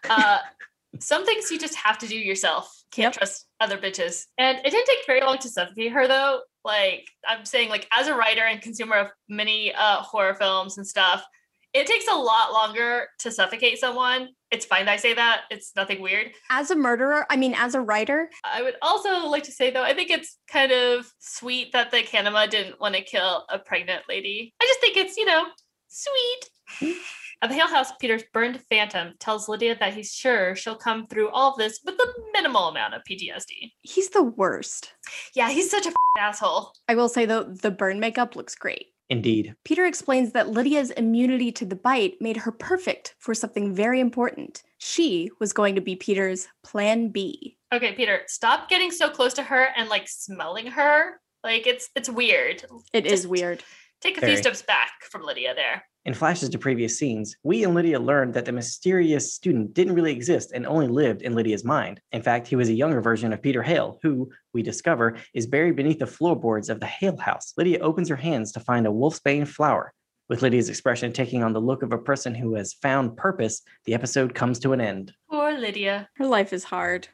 Uh, some things you just have to do yourself. Can't Yep. trust other bitches. And it didn't take very long to suffocate her, though. Like I'm saying, like as a writer and consumer of many uh, horror films and stuff, it takes a lot longer to suffocate someone. It's fine that I say that. It's nothing weird. As a murderer, I mean, as a writer, I would also like to say, though, I think it's kind of sweet that the Kanima didn't want to kill a pregnant lady. I just think it's, you know, sweet. At the Hale House, Peter's burned phantom tells Lydia that he's sure she'll come through all of this with a minimal amount of PTSD. he's the worst. Yeah, he's such a f- asshole. I will say, though, the burn makeup looks great. Indeed. Peter explains that Lydia's immunity to the bite made her perfect for something very important. She was going to be Peter's plan B. Okay, Peter, stop getting so close to her and like smelling her. Like it's it's weird. It is Just- weird. Take a Very. few steps back from Lydia there. In flashes to previous scenes, we and Lydia learned that the mysterious student didn't really exist and only lived in Lydia's mind. In fact, he was a younger version of Peter Hale, who, we discover, is buried beneath the floorboards of the Hale house. Lydia opens her hands to find a wolfsbane flower. With Lydia's expression taking on the look of a person who has found purpose, the episode comes to an end. Poor Lydia. Her life is hard.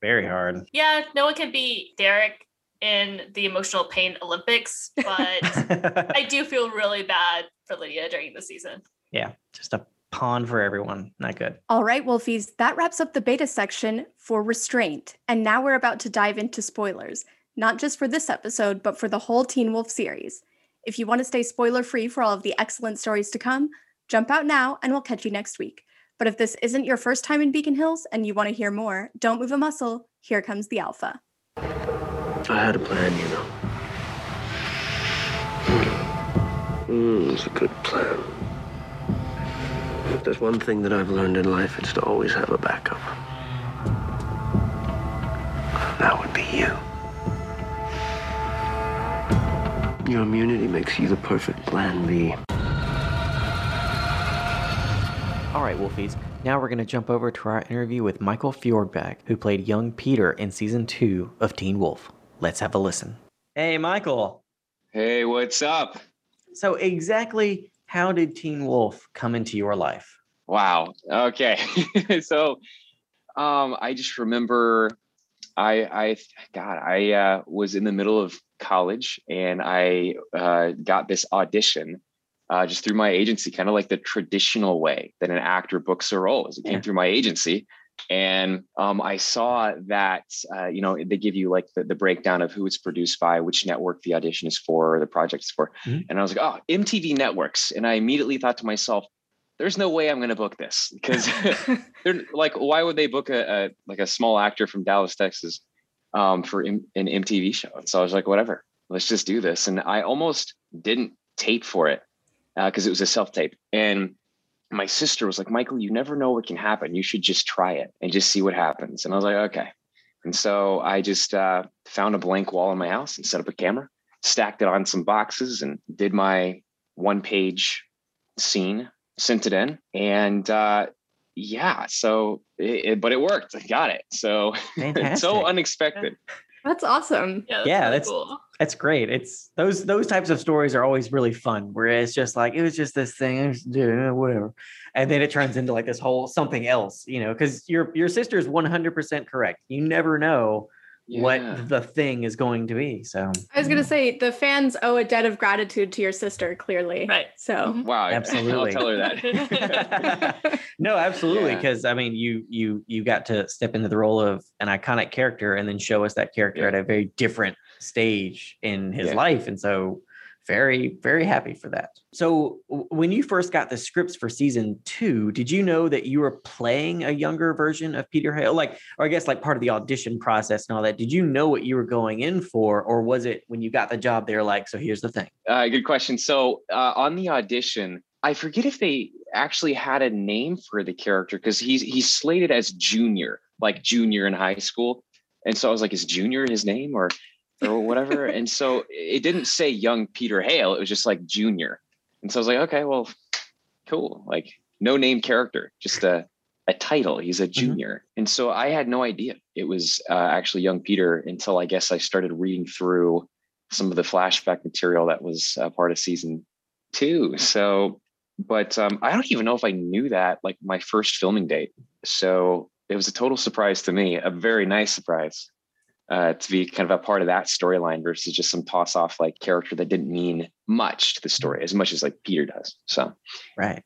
Very hard. Yeah, no one can beat Derek in the emotional pain Olympics, but I do feel really bad for Lydia during the season. yeah, just a pawn for everyone. Not good. All right, Wolfies, that wraps up the beta section for Restraint. And now we're about to dive into spoilers, not just for this episode, but for the whole Teen Wolf series. If you want to stay spoiler free for all of the excellent stories to come, jump out now and we'll catch you next week. But if this isn't your first time in Beacon Hills and you want to hear more, don't move a muscle. Here comes the Alpha. I had a plan, you know. Mm, it's a good plan. If there's one thing that I've learned in life, it's to always have a backup. That would be you. Your immunity makes you the perfect plan B. All right, Wolfies. Now we're going to jump over to our interview with Michael Fjordbak, who played young Peter in season two of Teen Wolf. Let's have a listen. Hey, Michael. Hey, what's up? So, exactly how did Teen Wolf come into your life? Wow. Okay. so, um, I just remember, I, I, God, I uh, was in the middle of college and I uh, got this audition uh, just through my agency, kind of like the traditional way that an actor books a role. As it came through my agency, and um, I saw that uh, you know they give you like the, the breakdown of who it's produced by, which network the audition is for, or the project is for, Mhm. and I was like, oh, MTV Networks, and I immediately thought to myself, there's no way I'm going to book this because they're like, why would they book a, a like a small actor from Dallas, Texas, um, for M- an MTV show? And so I was like, whatever, let's just do this. And I almost didn't tape for it because it was a self tape. And my sister was like, Michael, you never know what can happen. You should just try it and just see what happens. And I was like, okay. And so I just uh, found a blank wall in my house and set up a camera, stacked it on some boxes, and did my one page scene, sent it in, and uh, yeah. So, it, it- but it worked. I got it. So so unexpected. That's awesome. Yeah, that's Yeah, really that's- cool. That's great. It's those those types of stories are always really fun. Where it's just like it was just this thing, I just did it, whatever, and then it turns into like this whole something else, you know. Because your your sister is one hundred percent correct. You never know Yeah. what the thing is going to be. So I was gonna say the fans owe a debt of gratitude to your sister, clearly. Right. So Wow. Absolutely. I'll tell her that. no, absolutely, Yeah. because I mean, you you you got to step into the role of an iconic character and then show us that character Yeah. at a very different stage in his Yeah. life, and so very very happy for that. So when you first got the scripts for season two, did you know that you were playing a younger version of Peter Hale, like, or I guess like part of the audition process and all that? Did you know what you were going in for, or was it when you got the job, they like, so here's the thing? Uh, good question. So uh, on the audition, I forget if they actually had a name for the character because he's he's slated as junior, like junior in high school. And so I was like, is junior his name or or whatever? and so it didn't say young Peter Hale. It was just like junior. And so I was like, okay, well, cool. Like no name character, just a a title. He's a junior. And so I had no idea it was uh, actually young Peter until I guess I started reading through some of the flashback material that was uh, part of season two. So, but um, I don't even know if I knew that like my first filming date. So it was a total surprise to me, a very nice surprise uh, to be kind of a part of that storyline versus just some toss off like character that didn't mean much to the story as much as like Peter does. So Right.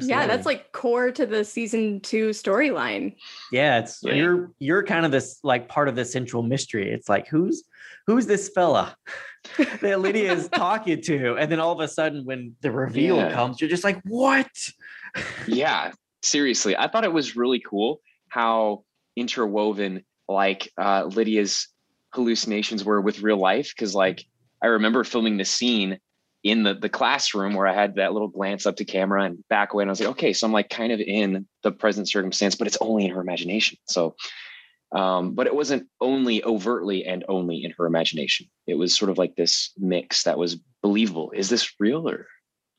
yeah, that's like core to the season two storyline. Yeah, it's Yeah. you're you're kind of this like part of the central mystery. It's like who's who's this fella that Lydia is talking to, and then all of a sudden, when the reveal Yeah. comes, you're just like, what? yeah, seriously, I thought it was really cool how interwoven like uh, Lydia's hallucinations were with real life. Because like I remember filming the scene in the the classroom where I had that little glance up to camera and back away, and I was like, okay, so I'm like kind of in the present circumstance, but it's only in her imagination. So. Um, but it wasn't only overtly and only in her imagination. It was sort of like this mix that was believable. Is this real or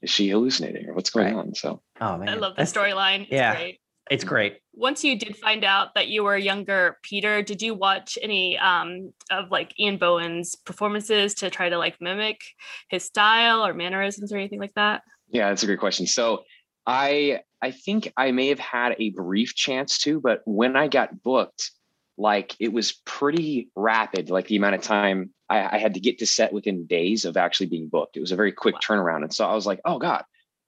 is she hallucinating or what's going Right. on? So Oh man, I love the storyline. It's yeah. great. It's great. Once you did find out that you were younger Peter, did you watch any um of like Ian Bohen's performances to try to like mimic his style or mannerisms or anything like that? Yeah, that's a great question. So I I think I may have had a brief chance to, but when I got booked, like it was pretty rapid, like the amount of time I, I had to get to set within days of actually being booked. It was a very quick Wow. turnaround. And so I was like, oh God.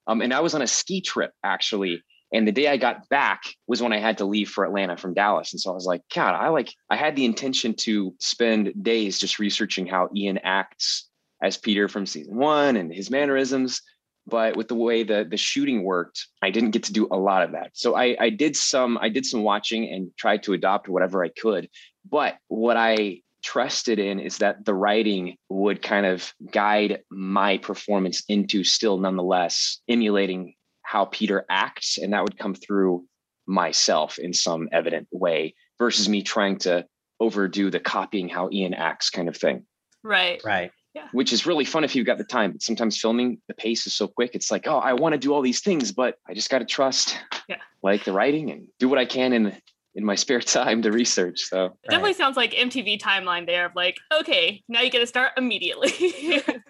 Um, and I was on a ski trip actually. And the day I got back was when I had to leave for Atlanta from Dallas. And so I was like, God, I like I had the intention to spend days just researching how Ian acts as Peter from season one and his mannerisms. But with the way the the shooting worked i didn't get to do a lot of that. So i i did some i did some watching and tried to adopt whatever i could. But what i trusted in is that the writing would kind of guide my performance into still nonetheless emulating how peter acts and that would come through myself in some evident way versus me trying to overdo the copying how ian acts kind of thing Right. Right. Yeah. which is really fun if you've got the time. But sometimes filming, the pace is so quick. It's like, oh, I want to do all these things, but I just got to trust Yeah. like the writing and do what I can in in my spare time to research. So It definitely sounds like MTV timeline there of like, okay, now you get to start immediately.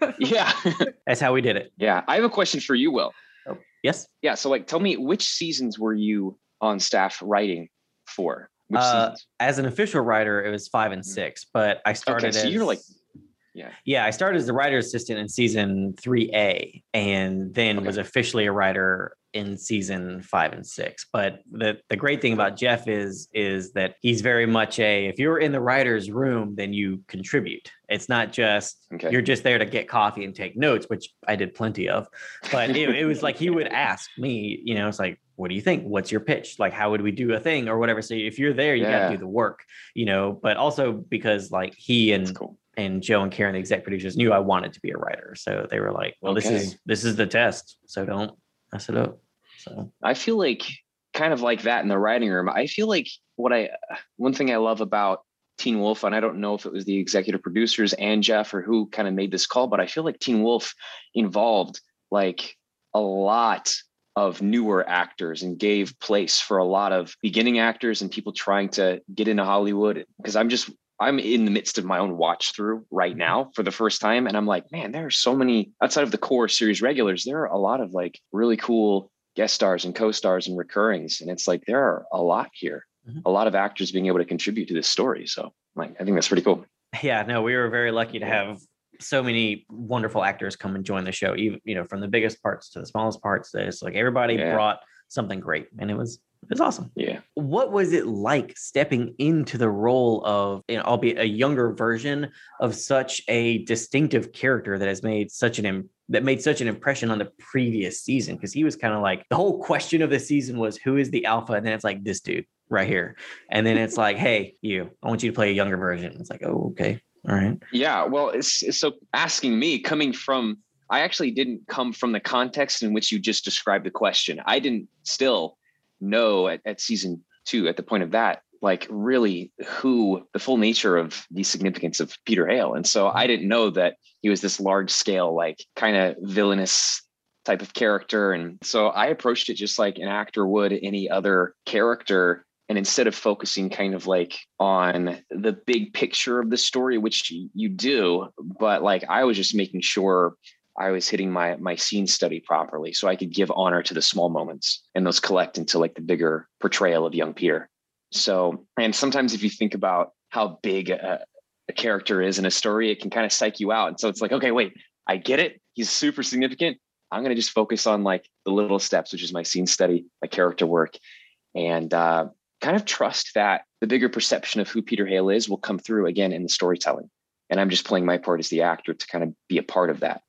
yeah. That's how we did it. yeah. I have a question for you, Will. Yes. Yeah. So like tell me which seasons were you on staff writing for? Which Uh. As an official writer, it was five and Mhm. six, but I started Okay, so as you're like- Yeah. Yeah, I started as the writer assistant in season 3A and then Okay. was officially a writer in season 5 and 6. But the the great thing about mm-hmm. Jeff is is that he's very much a if you're in the writer's room then you contribute. It's not just Okay. you're just there to get coffee and take notes, which I did plenty of. But it, it was like he would ask me, you know, it's like, what do you think? What's your pitch? Like, how would we do a thing or whatever? So if you're there, you got to do the work, you know. But also because like he and and Joe and Karen, the exec producers, knew I wanted to be a writer, so they were like, "Well, this is this is the test, so don't mess it up." So I feel like kind of like that in the writing room. I feel like what I one thing I love about Teen Wolf, and I don't know if it was the executive producers and Jeff or who kind of made this call, but I feel like Teen Wolf involved like a lot of newer actors and gave place for a lot of beginning actors and people trying to get into Hollywood. Because I'm just I'm in the midst of my own watch through right now for the first time. And I'm like, man, there are so many outside of the core series regulars, there are a lot of like really cool guest stars and co-stars and recurrings. And it's like there are a lot here, Mhm. a lot of actors being able to contribute to this story. So like I think that's pretty cool. yeah, no, we were very lucky to have so many wonderful actors come and join the show, even you know from the biggest parts to the smallest parts. It's like everybody Yeah. brought something great, and it was it was awesome. Yeah. What was it like stepping into the role of, you know, albeit a younger version of such a distinctive character that has made such an im- that made such an impression on the previous season? Because he was kind of like the whole question of the season was who is the alpha, and then it's like this dude right here, and then it's like, hey, you, I want you to play a younger version. It's like, oh, okay, all right, Yeah. Well, it's, it's so asking me coming from, I actually didn't come from the context in which you just described the question. I didn't still know at, at season two, at the point of that, like really who the full nature of the significance of Peter Hale. And so I didn't know that he was this large scale, like kind of villainous type of character. And so I approached it just like an actor would any other character. And instead of focusing kind of like on the big picture of the story, which you- you do, but like I was just making sure I was hitting my my scene study properly so I could give honor to the small moments and those collect into like the bigger portrayal of young Peter. So, and sometimes if you think about how big a, a character is in a story, it can kind of psych you out. And so it's like, okay, wait, I get it. He's super significant. I'm going to just focus on like the little steps, which is my scene study, my character work, and uh, kind of trust that the bigger perception of who Peter Hale is will come through again in the storytelling. And I'm just playing my part as the actor to kind of be a part of that.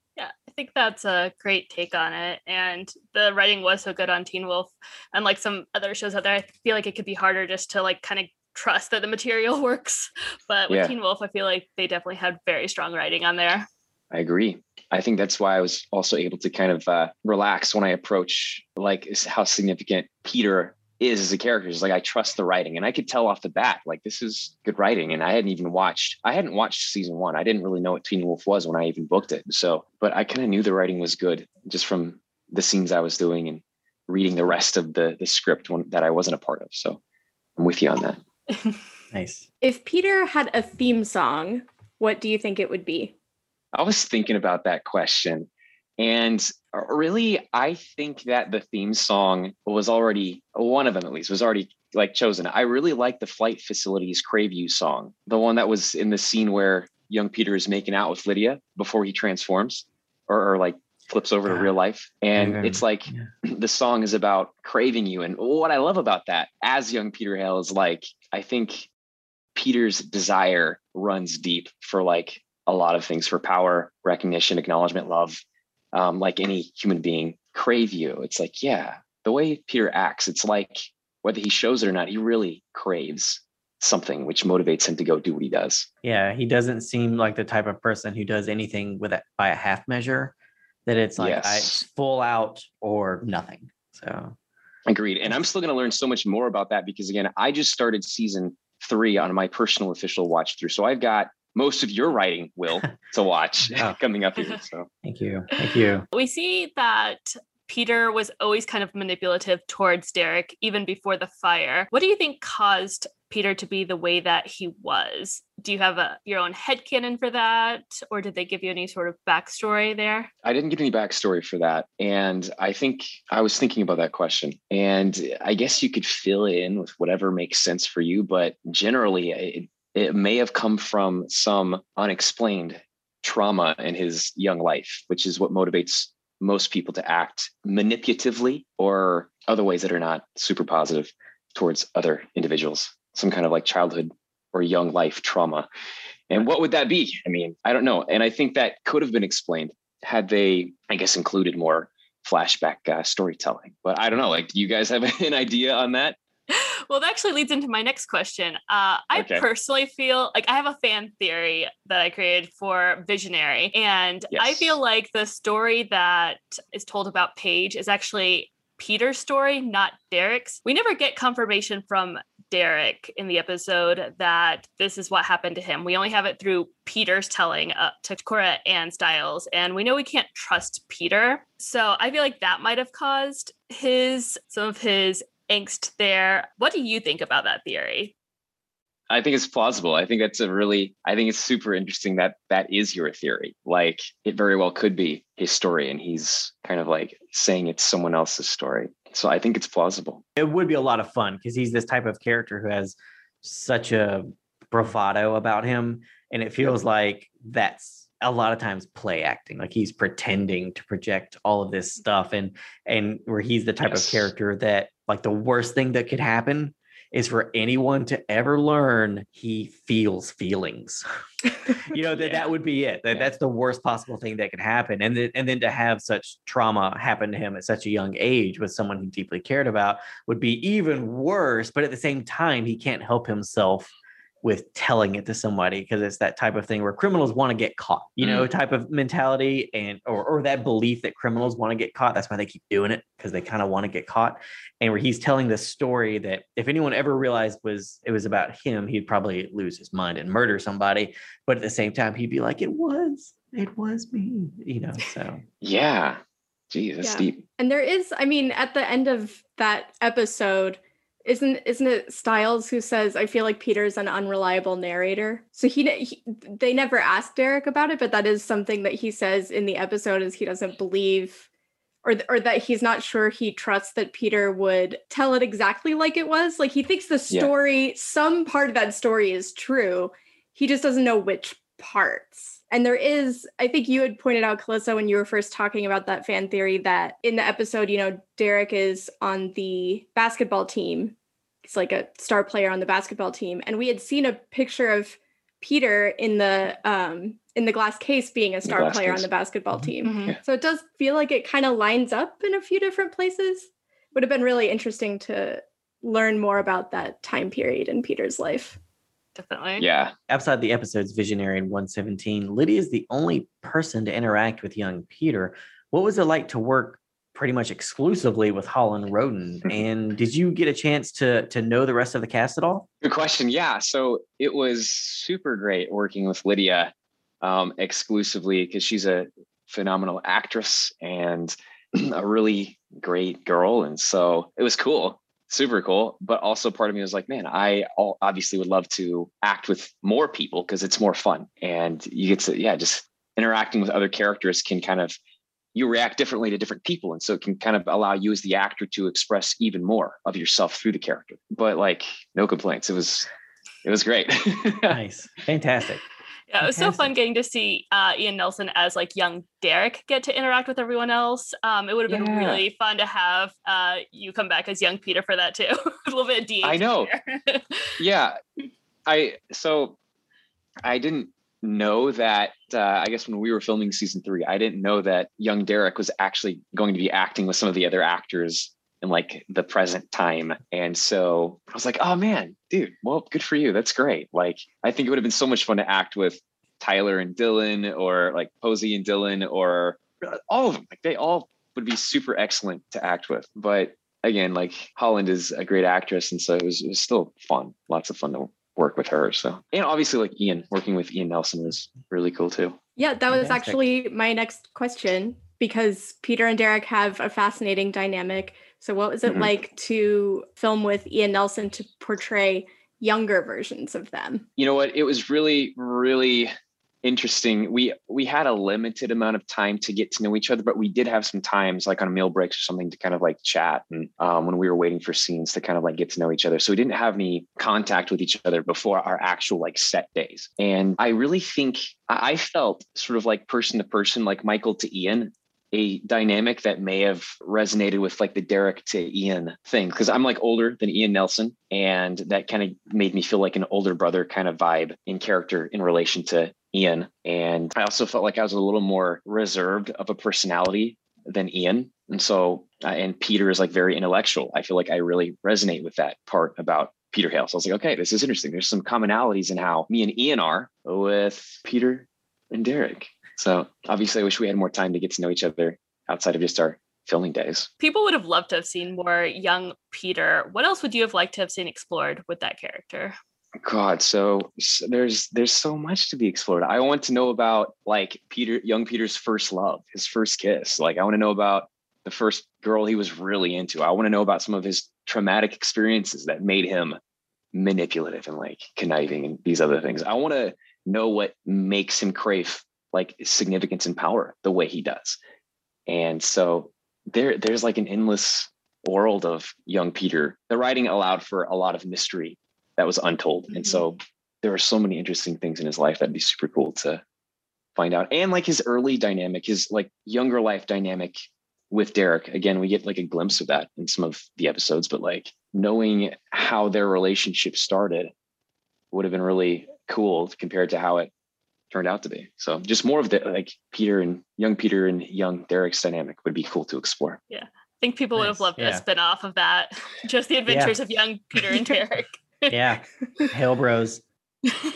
Think that's a great take on it. And the writing was so good on Teen Wolf. Unlike some other shows out there, I feel like it could be harder just to like kind of trust that the material works. But with Yeah. Teen Wolf, I feel like they definitely had very strong writing on there. I agree. I think that's why I was also able to kind of uh, relax when I approach like how significant Peter is as a character. is like I trust the writing, and I could tell off the bat like this is good writing. And I hadn't even watched. I hadn't watched season one. I didn't really know what Teen Wolf was when I even booked it. So, but I kind of knew the writing was good just from the scenes I was doing and reading the rest of the the script one, that I wasn't a part of. So, I'm with you on that. nice. If Peter had a theme song, what do you think it would be? I was thinking about that question. And uh, really, I think that the theme song was already, one of them at least, was already like chosen. I really like the Flight Facilities Crave You song, the one that was in the scene where young Peter is making out with Lydia before he transforms or, or like flips over to Ah, real life. And even- it's like yeah. the song is about craving you. And what I love about that as young Peter Hale is like, I think Peter's desire runs deep for like a lot of things for power, recognition, acknowledgement, love. Um, like any human being crave you. It's like, yeah, the way Peter acts, it's like whether he shows it or not, he really craves something which motivates him to go do what he does. Yeah, he doesn't seem like the type of person who does anything with it by a half measure. That it's like I, Yes. full out or nothing. So Agreed. And I'm still going to learn so much more about that because, again, I just started season three on my personal official watch through. So I've got most of your writing, Will, to watch Oh. coming up here. So thank you, thank you. We see that Peter was always kind of manipulative towards Derek even before the fire. What do you think caused Peter to be the way that he was? Do you have a your own head headcanon for that? Or did they give you any sort of backstory there? I didn't get any backstory for that. And I think I was thinking about that question. And I guess you could fill in with whatever makes sense for you. But generally, it, it may have come from some unexplained trauma in his young life, which is what motivates most people to act manipulatively or other ways that are not super positive towards other individuals, some kind of like childhood or young life trauma. And what would that be? I mean, I don't know. And I think that could have been explained had they, I guess, included more flashback uh, storytelling. But I don't know. Like, do you guys have an idea on that? Well, that actually leads into my next question. Uh, I okay. personally feel like I have a fan theory that I created for Visionary, and yes. I feel like the story that is told about Paige is actually Peter's story, not Derek's. We never get confirmation from Derek in the episode that this is what happened to him. We only have it through Peter's telling uh, to Cora and Stiles, and we know we can't trust Peter. So I feel like that might have caused his some of his angst there. What do you think about that theory? I think it's plausible. I think that's a really, I think it's super interesting that that is your theory. Like it very well could be his story and he's kind of like saying it's someone else's story. So I think it's plausible. It would be a lot of fun because he's this type of character who has such a bravado about him. And it feels like that's a lot of times play acting like he's pretending to project all of this stuff and and where he's the type yes. of character that like the worst thing that could happen is for anyone to ever learn he feels feelings. you know that yeah. that would be it. That yeah. that's the worst possible thing that could happen. And then and then to have such trauma happen to him at such a young age with someone he deeply cared about would be even worse. But at the same time, he can't help himself with telling it to somebody because it's that type of thing where criminals want to get caught, you know, mm. type of mentality and or or that belief that criminals want to get caught. That's why they keep doing it because they kind of want to get caught. And where he's telling this story that if anyone ever realized was it was about him, he'd probably lose his mind and murder somebody. But at the same time, he'd be like, "It was, it was me," you know. So yeah, Jesus, yeah. deep. And there is, I mean, at the end of that episode isn't isn't it Stiles who says I feel like Peter's an unreliable narrator? So he, he, they never asked Derek about it, but that is something that he says in the episode is he doesn't believe or or that he's not sure he trusts that Peter would tell it exactly like it was. Like he thinks the story, yeah. some part of that story is true. He just doesn't know which parts. And there is, I think you had pointed out, Calissa, when you were first talking about that fan theory, that in the episode, you know, Derek is on the basketball team he's like a star player on the basketball team. And we had seen a picture of peter in the um in the glass case being a star player case. on the basketball mm-hmm. team. Mm-hmm. so it does feel like it kind of lines up in a few different places. Would have been really interesting to learn more about that time period in peter's life. Definitely. Yeah. Outside the episode's visionary in 117 lydia is the only person to interact with young peter. What was it like to work pretty much exclusively with Holland Roden. and did you get a chance to to know the rest of the cast at all? Good question. Yeah, so it was super great working with Lydia um, exclusively because she's a phenomenal actress and a really great girl, and so it was cool. Super cool, but also part of me was like, man, I obviously would love to act with more people because it's more fun, and you get to, yeah, just interacting with other characters can kind of you react differently to different people and so it can kind of allow you as the actor to express even more of yourself through the character but like no complaints it was it was great nice fantastic yeah, it was so fun getting to see uh, Ian Nelson as like young Derek get to interact with everyone else. Um, it would have been yeah. really fun to have uh, you come back as young Peter for that too. a little bit of DH. I know. yeah, I so I didn't know that uh, I guess when we were filming season three, I didn't know that young Derek was actually going to be acting with some of the other actors in like the present time. And so I was like, oh man, dude, well, good for you. That's great. Like, I think it would have been so much fun to act with Tyler and Dylan or like Posey and Dylan or all of them. Like, they all would be super excellent to act with. But again, like Holland is a great actress. And so it was, it was still fun, lots of fun to work with her. So, and obviously, like Ian, working with Ian Nelson was really cool too. Yeah, that was Fantastic. actually my next question because Peter and Derek have a fascinating dynamic. So, what was it mm-hmm. like to film with Ian Nelson to portray younger versions of them? You know what? It was really, really interesting. We we had a limited amount of time to get to know each other, but we did have some times like on meal breaks or something to kind of like chat and um, when we were waiting for scenes to kind of like get to know each other. So we didn't have any contact with each other before our actual like set days. And I really think I felt sort of like person to person, like Michael to Ian, a dynamic that may have resonated with like the Derek to Ian thing because I'm like older than Ian Nelson and that kind of made me feel like an older brother kind of vibe in character in relation to Ian and I also felt like I was a little more reserved of a personality than Ian and so uh, and Peter is like very intellectual I feel like I really resonate with that part about Peter Hale so I was like okay this is interesting there's some commonalities in how me and Ian are with Peter and Derek so obviously, I wish we had more time to get to know each other outside of just our filming days. People would have loved to have seen more young Peter. What else would you have liked to have seen explored with that character? God, so, so there's there's so much to be explored. I want to know about like Peter, young Peter's first love, his first kiss. Like I want to know about the first girl he was really into. I want to know about some of his traumatic experiences that made him manipulative and like conniving and these other things. I want to know what makes him crave like significance and power the way he does. And so there there's like an endless world of young Peter. The writing allowed for a lot of mystery that was untold. Mm-hmm. And so there are so many interesting things in his life that'd be super cool to find out. And like his early dynamic, his like younger life dynamic with Derek. Again, we get like a glimpse of that in some of the episodes, but like knowing how their relationship started would have been really cool compared to how it turned out to be. So just more of the like Peter and young Peter and young Derek's dynamic would be cool to explore. Yeah. I think people nice. would have loved yeah. a spin off of that. Just the adventures yeah. of young Peter and Derek. Yeah. Hale Bros.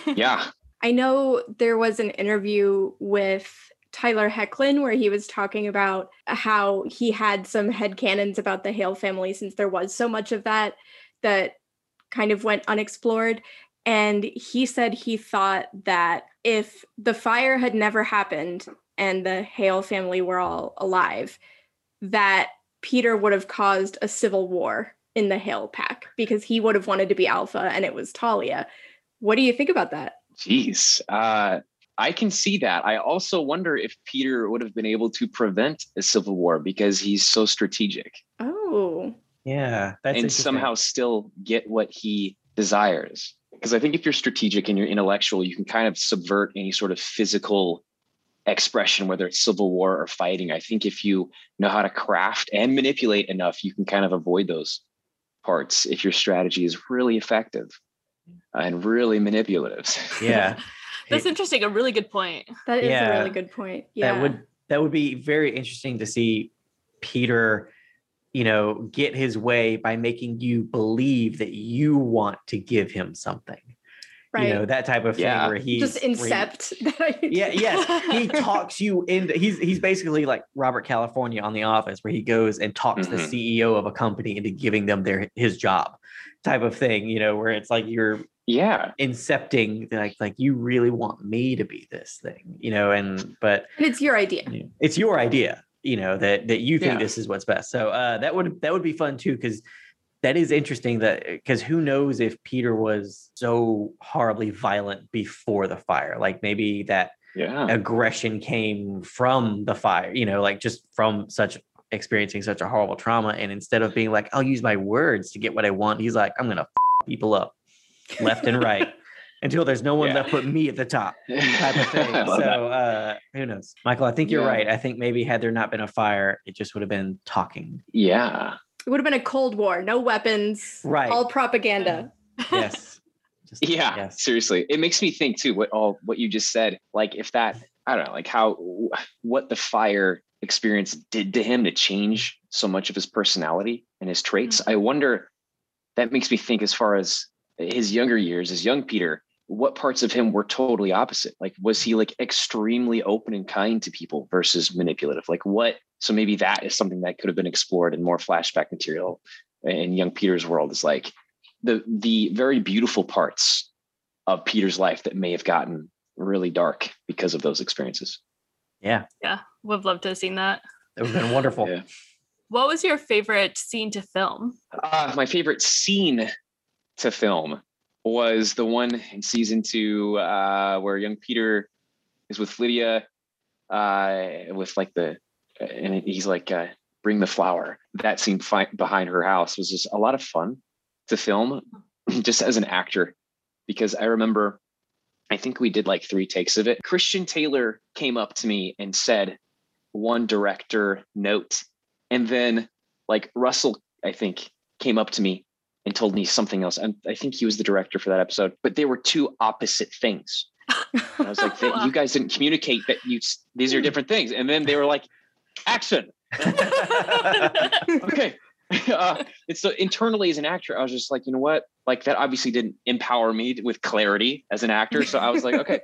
yeah. I know there was an interview with Tyler Hoechlin where he was talking about how he had some head headcanons about the Hale family since there was so much of that that kind of went unexplored. And he said he thought that if the fire had never happened and the Hale family were all alive, that Peter would have caused a civil war in the Hale pack because he would have wanted to be alpha and it was Talia. What do you think about that? Jeez. Uh, I can see that. I also wonder if Peter would have been able to prevent a civil war because he's so strategic. Oh. Yeah. and somehow still get what he desires because I think if you're strategic and you're intellectual, you can kind of subvert any sort of physical expression, whether it's civil war or fighting. I think if you know how to craft and manipulate enough, you can kind of avoid those parts if your strategy is really effective and really manipulative. Yeah. That's interesting. A really good point. That is yeah, a really good point. Yeah. That would that would be very interesting to see Peter you know, get his way by making you believe that you want to give him something. Right. You know, that type of thing yeah. where he just incept. He, yeah, yes. He talks you into he's he's basically like Robert California on the office where he goes and talks mm-hmm. the CEO of a company into giving them their his job type of thing, you know, where it's like you're yeah incepting like like you really want me to be this thing you know and but and it's your idea it's your idea you know that that you think yeah. this is what's best so uh that would that would be fun too because that is interesting that because who knows if peter was so horribly violent before the fire like maybe that yeah. aggression came from the fire you know like just from such experiencing such a horrible trauma and instead of being like i'll use my words to get what i want he's like i'm gonna people up left and right until there's no one yeah. left but me at the top type of thing. so uh, who knows? Michael, I think you're yeah. right. I think maybe had there not been a fire, it just would have been talking. Yeah. It would have been a cold war, no weapons, right? All propaganda. yes. Just, yeah, yes. seriously. It makes me think too what all what you just said. Like if that I don't know, like how what the fire experience did to him to change so much of his personality and his traits. Mm-hmm. I wonder that makes me think as far as his younger years as young Peter, what parts of him were totally opposite? Like was he like extremely open and kind to people versus manipulative? Like what so maybe that is something that could have been explored in more flashback material in young peter's world is like the the very beautiful parts of peter's life that may have gotten really dark because of those experiences. Yeah. Yeah would love to have seen that. It would have been wonderful. Yeah. what was your favorite scene to film? Uh, my favorite scene to film was the one in season two uh, where young Peter is with Lydia, uh, with like the, and he's like, uh, bring the flower. That scene fi- behind her house was just a lot of fun to film, just as an actor, because I remember, I think we did like three takes of it. Christian Taylor came up to me and said, one director note, and then like Russell, I think, came up to me and told me something else. And I think he was the director for that episode, but they were two opposite things. And I was like, Wow. you guys didn't communicate that you these are different things. And then they were like, action. okay. Uh, and so internally as an actor, I was just like, you know what? Like that obviously didn't empower me with clarity as an actor. So I was like, okay.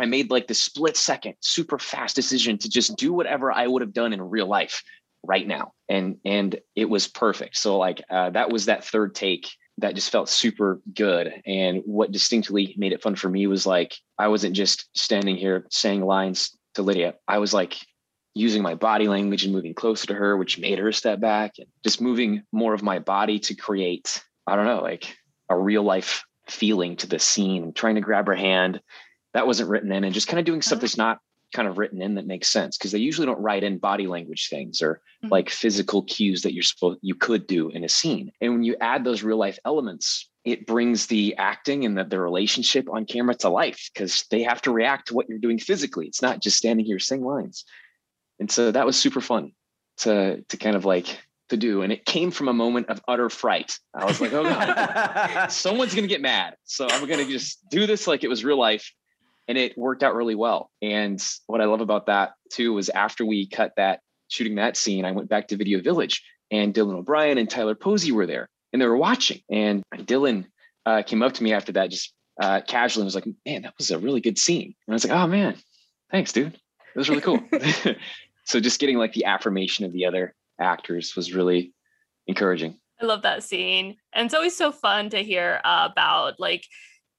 I made like the split second, super fast decision to just do whatever I would have done in real life right now. And and it was perfect. So like uh, that was that third take that just felt super good. And what distinctly made it fun for me was like I wasn't just standing here saying lines to Lydia. I was like using my body language and moving closer to her, which made her step back and just moving more of my body to create, I don't know, like a real life feeling to the scene, trying to grab her hand. That wasn't written in and just kind of doing stuff that's not kind of written in that makes sense because they usually don't write in body language things or Mhm. like physical cues that you're supposed you could do in a scene. And when you add those real life elements, it brings the acting and the, the relationship on camera to life because they have to react to what you're doing physically. It's not just standing here saying lines. And so that was super fun to to kind of like to do. And it came from a moment of utter fright. I was like, oh god, someone's gonna get mad. So I'm gonna just do this like it was real life. And it worked out really well. And what I love about that too was after we cut that shooting that scene, I went back to Video Village and Dylan O'Brien and Tyler Posey were there and they were watching. And Dylan uh, came up to me after that, just uh, casually and was like, man, that was a really good scene. And I was like, oh man, thanks, dude. It was really cool. so just getting like the affirmation of the other actors was really encouraging. I love that scene. And it's always so fun to hear uh, about like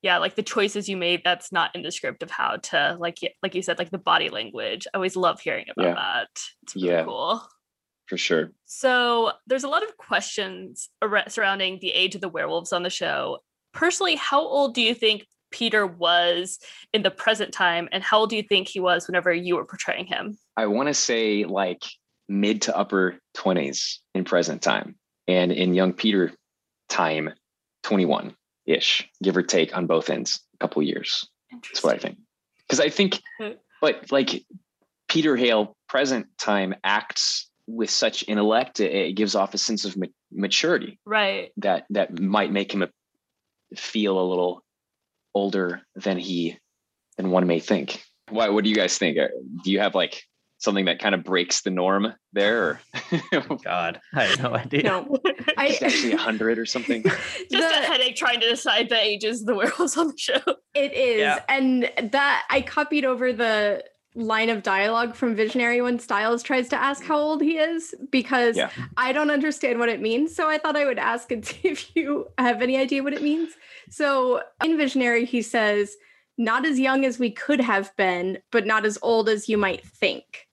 yeah, like the choices you made that's not in the script of how to like like you said like the body language. I always love hearing about Yeah. that. It's really Yeah. cool. For sure. So there's a lot of questions surrounding the age of the werewolves on the show. Personally, how old do you think Peter was in the present time, and how old do you think he was whenever you were portraying him? I want to say like mid to upper 20s in present time. And in young Peter time, 21 ish, give or take on both ends, a couple years. That's what I think. Because I think, but like Peter Hale, present time acts with such intellect, it, it gives off a sense of ma- maturity Right. that that might make him a, feel a little older than he than one may think. Why? What do you guys think? Uh, Do you have like something that kind of breaks the norm there, or oh God, I have no idea. No, I it's actually a hundred or something? Just a headache trying to decide the ages of the werewolves on the show. It is. Yeah. And that I copied over the line of dialogue from Visionary when Stiles tries to ask how old he is because Yeah. I don't understand what it means. So I thought I would ask and see if you have any idea what it means. So in Visionary, he says, not as young as we could have been, but not as old as you might think.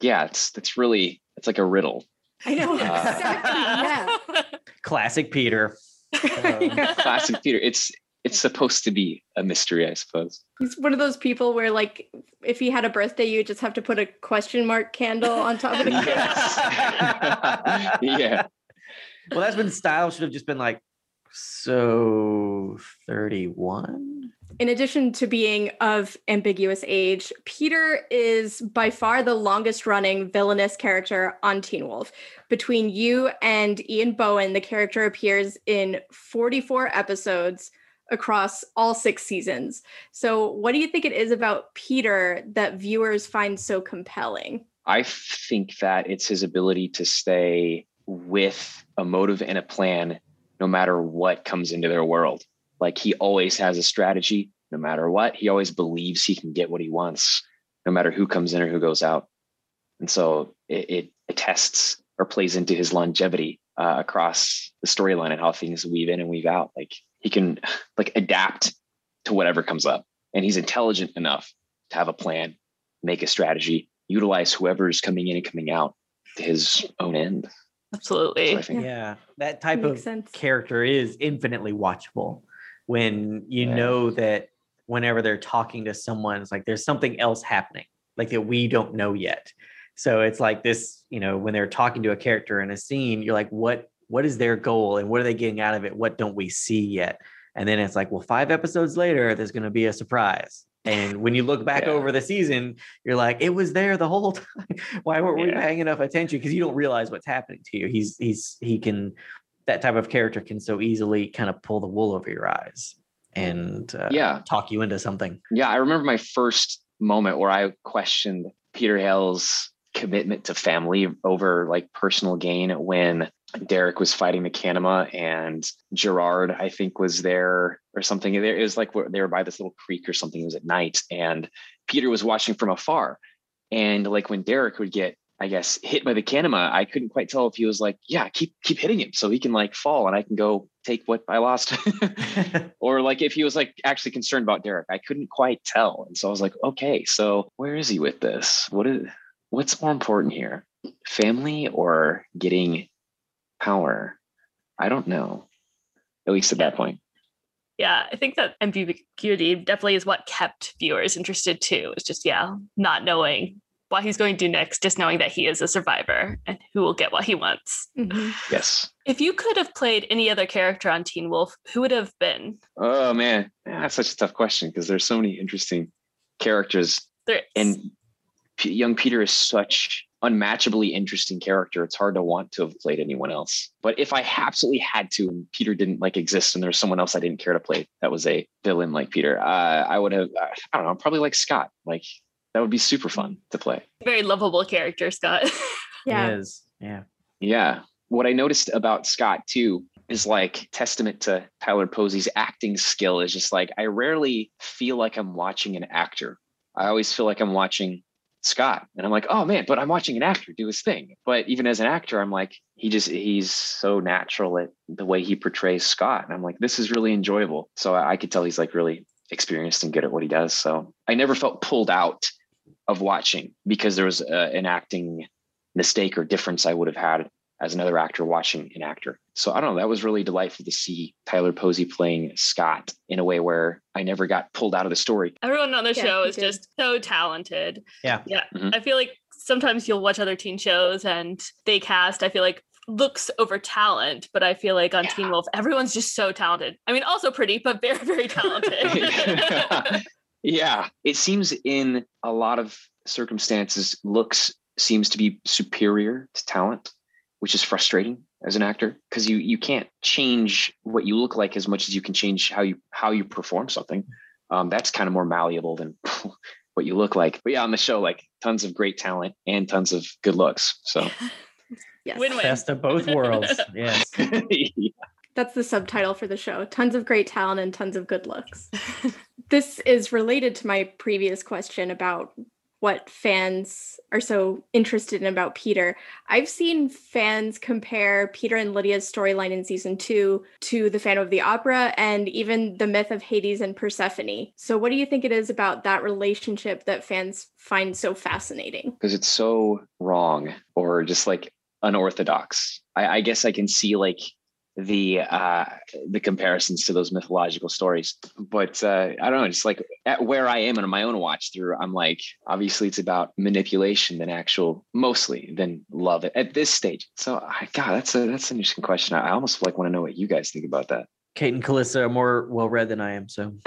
Yeah. Yeah, it's really it's like a riddle. I know. Uh, exactly. Yeah. Classic Peter. Um, Classic Peter. It's it's supposed to be a mystery, I suppose. He's one of those people where, like, if he had a birthday, you just have to put a question mark candle on top of the cake. Yes. yeah. Well, that's when Stiles should have just been like, so 31? In addition to being of ambiguous age, Peter is by far the longest running villainous character on Teen Wolf. Between you and Ian Bohen, the character appears in 44 episodes across all six seasons. So, what do you think it is about Peter that viewers find so compelling? I think that it's his ability to stay with a motive and a plan no matter what comes into their world. Like he always has a strategy no matter what. He always believes he can get what he wants no matter who comes in or who goes out. And so it, it attests or plays into his longevity uh, across the storyline and how things weave in and weave out. Like he can like adapt to whatever comes up and he's intelligent enough to have a plan, make a strategy, utilize whoever's coming in and coming out to his own end. Absolutely. So I think Yeah, that type Makes of sense. character is infinitely watchable when you Yeah. know that whenever they're talking to someone, it's like there's something else happening, like that we don't know yet. So it's like this, you know, when they're talking to a character in a scene, you're like, what what is their goal and what are they getting out of it? What don't we see yet? And then it's like, well, five episodes later, there's going to be a surprise. And when you look back Yeah. over the season, you're like, it was there the whole time. Why weren't we paying enough attention? Because you don't realize what's happening to you. He's he's he can that type of character can so easily kind of pull the wool over your eyes and uh, Yeah. talk you into something. Yeah, I remember my first moment where I questioned Peter Hale's commitment to family over like personal gain when Derek was fighting the Kanima and Gerard, I think, was there or something. There it was like they were by this little creek or something. It was at night, and Peter was watching from afar. And like when Derek would get, I guess, hit by the Kanima, I couldn't quite tell if he was like, "Yeah, keep keep hitting him so he can like fall and I can go take what I lost." or like if he was like actually concerned about Derek. I couldn't quite tell. And so I was like, okay, so where is he with this? What is what's more important here? Family or getting power? I don't know. At least at that point. Yeah, I think that ambiguity definitely is what kept viewers interested too. It's just, yeah, not knowing what he's going to do next, just knowing that he is a survivor and who will get what he wants. Mhm. Yes. If you could have played any other character on Teen Wolf, who would have been? Oh man, that's such a tough question because there's so many interesting characters There and P- young Peter is such unmatchably interesting character. It's hard to want to have played anyone else. But if I absolutely had to, and Peter didn't like exist, and there's someone else I didn't care to play that was a villain like Peter, uh, I would have. uh, I don't know, probably like Scott. Like that would be super fun to play. very lovable character, Scott. Yeah. It is. Yeah. Yeah. What I noticed about Scott too is like testament to Tyler Posey's acting skill is just like I rarely feel like I'm watching an actor. I always feel like I'm watching Scott. And I'm like, oh man, but I'm watching an actor do his thing. But even as an actor, I'm like, he just he's so natural at the way he portrays Scott. And I'm like, this is really enjoyable. So I, I could tell he's like really experienced and good at what he does. So I never felt pulled out of watching because there was uh, an acting mistake or difference I would have had as another actor watching an actor. So I don't know. That was really delightful to see Tyler Posey playing Scott in a way where I never got pulled out of the story. Everyone on the Yeah, show is did. just so talented. Yeah. Yeah. Mhm. I feel like sometimes you'll watch other teen shows and they cast, I feel like looks over talent, but I feel like on Teen Wolf, everyone's just so talented. I mean, also pretty, but very, very talented. yeah. It seems in a lot of circumstances, looks seems to be superior to talent, which is frustrating as an actor because you you can't change what you look like as much as you can change how you how you perform something. Um, that's kind of more malleable than what you look like. But yeah, on the show, like tons of great talent and tons of good looks. So Yes. Win-win. Best of both worlds. Yes. That's the subtitle for the show. Tons of great talent and tons of good looks. this is related to my previous question about what fans are so interested in about Peter. I've seen fans compare Peter and Lydia's storyline in season two to the Phantom of the Opera and even the myth of Hades and Persephone. So, what do you think it is about that relationship that fans find so fascinating? because it's so wrong or just like unorthodox. I, I guess I can see like the uh the comparisons to those mythological stories. But uh i don't know just like at where i am in my own watch through i'm like obviously it's about manipulation than actual mostly than love at this stage. So I, god that's a that's an interesting question. I, I almost like want to know what you guys think about that. Kate and Calissa are more well read than I am. So.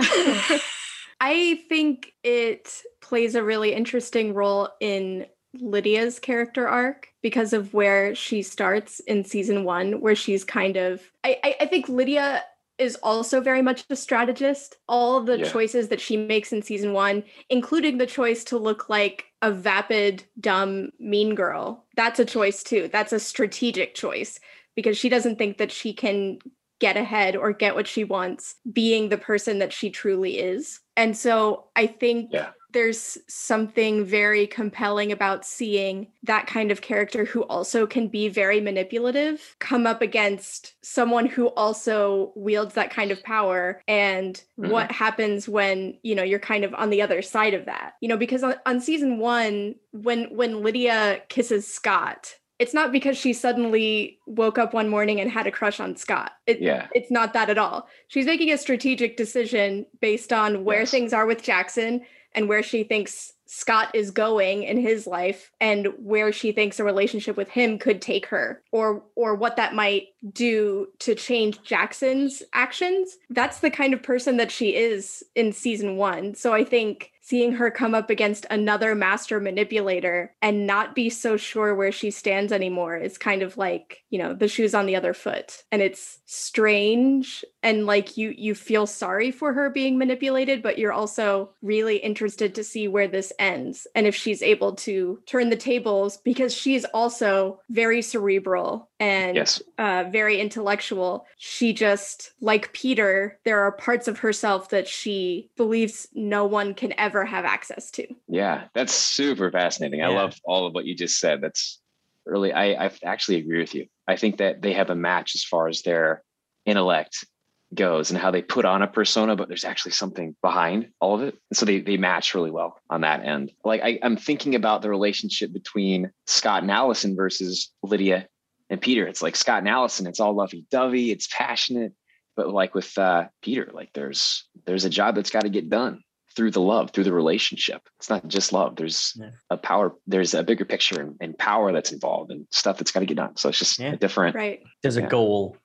I think it plays a really interesting role in Lydia's character arc because of where she starts in season one, where she's kind of. I, I, I think Lydia is also very much a strategist. All the Yeah. choices that she makes in season one, including the choice to look like a vapid, dumb, mean girl, that's a choice too. That's a strategic choice because she doesn't think that she can get ahead or get what she wants being the person that she truly is. And so I think Yeah. There's something very compelling about seeing that kind of character who also can be very manipulative come up against someone who also wields that kind of power and Mhm. what happens when you know you're kind of on the other side of that you know because on, on season one when when lydia kisses scott it's not because she suddenly woke up one morning and had a crush on Scott. It, Yeah. It's not that at all. She's making a strategic decision based on where Yes. things are with Jackson and where she thinks Scott is going in his life and where she thinks a relationship with him could take her or or what that might do to change Jackson's actions. That's the kind of person that she is in season 1. So I think seeing her come up against another master manipulator and not be so sure where she stands anymore is kind of like, you know, the shoes on the other foot. And it's strange and like you you feel sorry for her being manipulated, but you're also really interested to see where this ends and if she's able to turn the tables because she's also very cerebral and Yes. uh, very intellectual. She just, like Peter, there are parts of herself that she believes no one can ever have access to. Yeah, that's super fascinating. I love all of what you just said. That's really, I, I actually agree with you. I think that they have a match as far as their intellect goes and how they put on a persona, but there's actually something behind all of it. So they they match really well on that end. Like I, I'm thinking about the relationship between Scott and Allison versus Lydia and Peter. It's like Scott and Allison, it's all lovey-dovey, it's passionate. But like with uh, Peter, like there's there's a job that's got to get done through the love, through the relationship. It's not just love. There's Yeah. a power, there's a bigger picture and, and power that's involved and stuff that's got to get done. So it's just Yeah. a different. Right. There's a goal.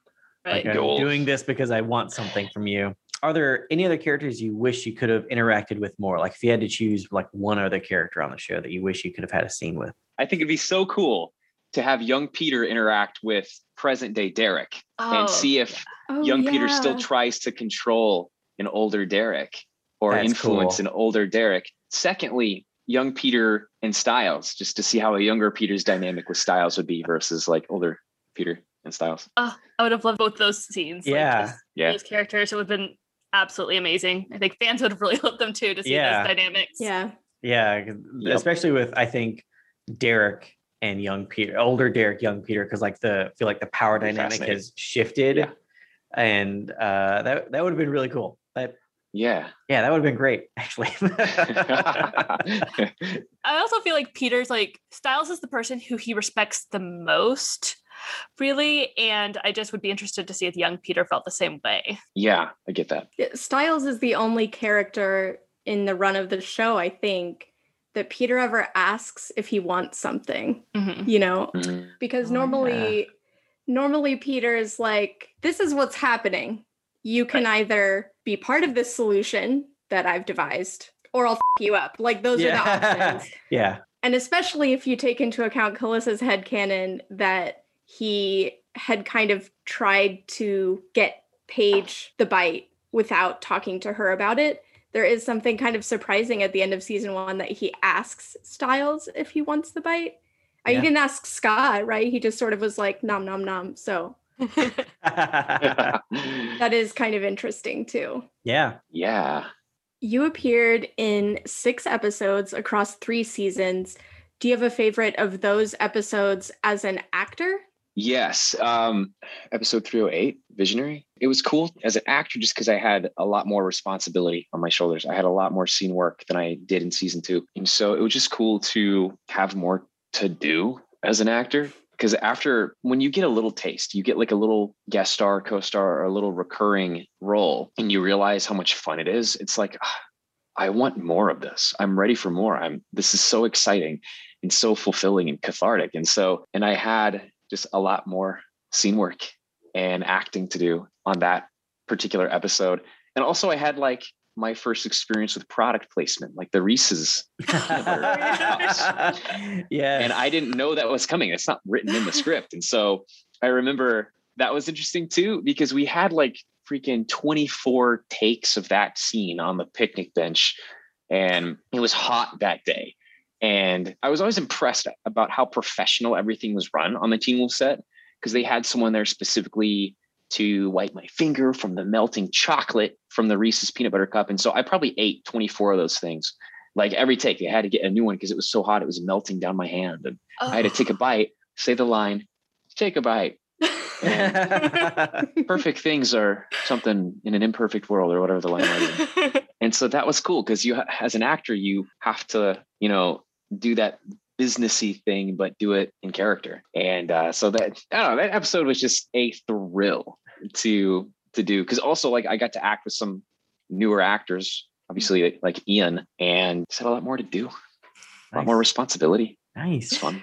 Right. Like I'm Goal. doing this because I want something from you. Are there any other characters you wish you could have interacted with more? Like if you had to choose like one other character on the show that you wish you could have had a scene with. I think it'd be so cool to have young Peter interact with present day Derek Oh, and see if Oh, young Peter still tries to control an older Derek or That's influence cool. an older Derek. Secondly, young Peter and Stiles, just to see how a younger Peter's dynamic with Stiles would be versus like older Peter and Stiles. Oh, I would have loved both those scenes. like, Yeah. just Yeah. Those characters. It would have been absolutely amazing. I think fans would have really loved them too to see Yeah. those dynamics. Yeah. Yeah. Yep. especially with I think Derek and young Peter, older Derek, young Peter, because like the feel like the power dynamic has shifted, Yeah. and uh, that that would have been really cool. That Yeah. yeah, that would have been great actually. I also feel like Peter's like Stiles is the person who he respects the most, really. And I just would be interested to see if young Peter felt the same way. yeah, I get that. Stiles is the only character in the run of the show, I think, that Peter ever asks if he wants something, Mhm. you know, Mhm. because Oh, normally normally Peter's like this is what's happening. You can either be part of this solution that I've devised or I'll f- you up. Like those are the options. yeah, And especially if you take into account Callissa's headcanon that he had kind of tried to get Paige the bite without talking to her about it. There is something kind of surprising at the end of season one that he asks Stiles if he wants the bite. Uh, Yeah. He didn't ask Scott, right? He just sort of was like nom nom nom. So that is kind of interesting too. yeah. yeah. You appeared in six episodes across three seasons. Do you have a favorite of those episodes as an actor? Yes. Um, episode 308, Visionary. It was cool as an actor just because I had a lot more responsibility on my shoulders. I had a lot more scene work than I did in season two. And so it was just cool to have more to do as an actor. Because after when you get a little taste, you get like a little guest star, co star, or a little recurring role, and you realize how much fun it is. It's like, ah, I want more of this. I'm ready for more. I'm this is so exciting and so fulfilling and cathartic. And so, and I had just a lot more scene work and acting to do on that particular episode. And also I had like my first experience with product placement, like the Reese's. yeah. And I didn't know that was coming. It's not written in the script. And so I remember that was interesting too, because we had like freaking 24 takes of that scene on the picnic bench. And it was hot that day. And I was always impressed about how professional everything was run on the Teen Wolf set because they had someone there specifically to wipe my finger from the melting chocolate from the Reese's peanut butter cup. And so I probably ate 24 of those things. Like every take, I had to get a new one because it was so hot, it was melting down my hand. And I had to take a bite, say the line, take a bite. Perfect things are something in an imperfect world, or whatever the line was. And so that was cool because you, as an actor, you have to, you know, do that businessy thing, but do it in character. And uh, so that I don't know, that episode was just a thrill to to do because also like I got to act with some newer actors, obviously like Ian, and just had a lot more to do, a lot more responsibility. It's Nice. fun.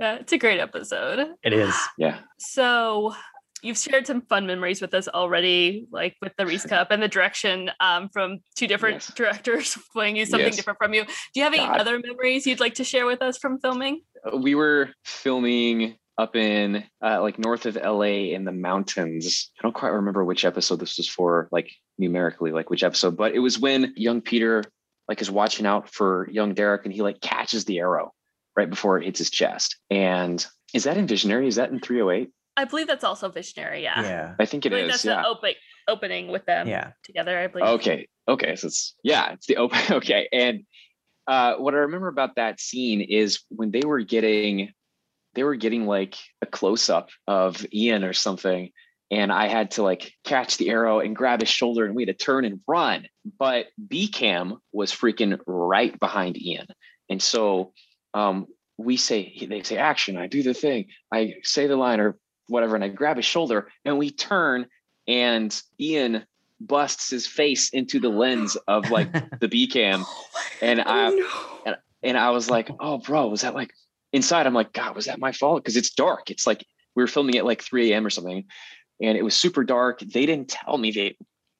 Yeah, it's a great episode. It is. Yeah. So you've shared some fun memories with us already, like with the Reese Cup and the direction um, from two different Yes. directors playing you something Yes. different from you. Do you have any God. other memories you'd like to share with us from filming? we were filming up in uh, like north of LA in the mountains. I don't quite remember which episode this was for, like numerically, like which episode, but it was when young Peter like is watching out for young Derek and he like catches the arrow right before it hits his chest. And is that in Visionary? Is that in 308? I believe that's also Visionary. Yeah. Yeah. I think I it believe is. that's Yeah. the open, opening with them Yeah. together, I believe. Okay. Okay. So it's yeah, it's the open. Okay. And uh, what I remember about that scene is when they were getting, they were getting like a close up of Ian or something, and I had to like catch the arrow and grab his shoulder, and we had to turn and run. But B Cam was freaking right behind Ian, and so um, we say they say action. I do the thing. I say the line or whatever, and I grab his shoulder, and we turn, and Ian busts his face into the lens of like the B cam and I and I was like, oh bro, was that like inside? I'm like, God, was that my fault? Because it's dark. It's like we were filming at like 3 a.m. or something, and it was super dark. They didn't tell me they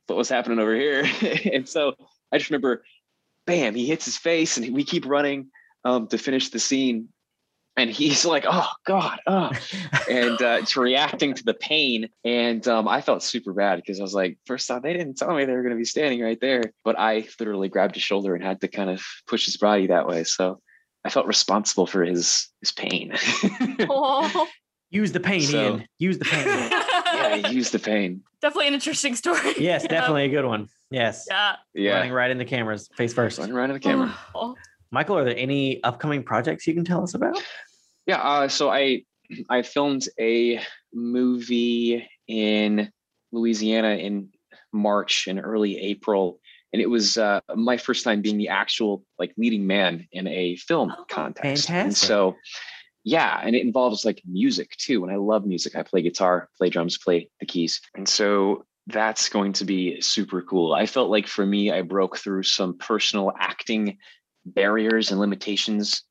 what was happening over here. and so I just remember, bam, he hits his face and we keep running um, to finish the scene. And he's like, oh God, oh and uh, it's reacting to the pain. And um, I felt super bad because I was like, first off, they didn't tell me they were going to be standing right there, but I literally grabbed his shoulder and had to kind of push his body that way. So I felt responsible for his his pain. Oh. Use the pain, So- Ian. Use the pain. yeah, I used the pain. definitely an interesting story. yes, Yeah. definitely a good one. Yes. Yeah. yeah. Running right in the cameras, face first. running right in the camera. Oh. Michael, are there any upcoming projects you can tell us about? Yeah, uh, so I I filmed a movie in Louisiana in March and early April, and it was uh, my first time being the actual like leading man in a film Oh, context. And so, yeah, and it involves like music too, and I love music. I play guitar, play drums, play the keys, and so that's going to be super cool. I felt like for me, I broke through some personal acting barriers and limitations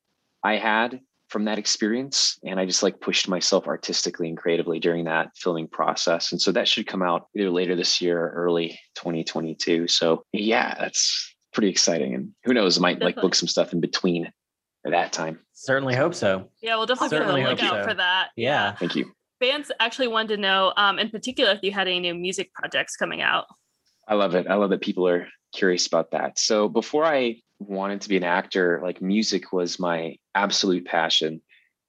I had from that experience. And I just like pushed myself artistically and creatively during that filming process. And so that should come out either later this year or early 2022. So yeah, that's pretty exciting. And who knows, I might like book some stuff in between at that time. Certainly hope so. Yeah, we'll definitely Certainly be on the lookout so. for that. Yeah. Thank you. Fans actually wanted to know, um, in particular, if you had any new music projects coming out. I love it. I love that people are curious about that. So before I wanted to be an actor, like music was my absolute passion,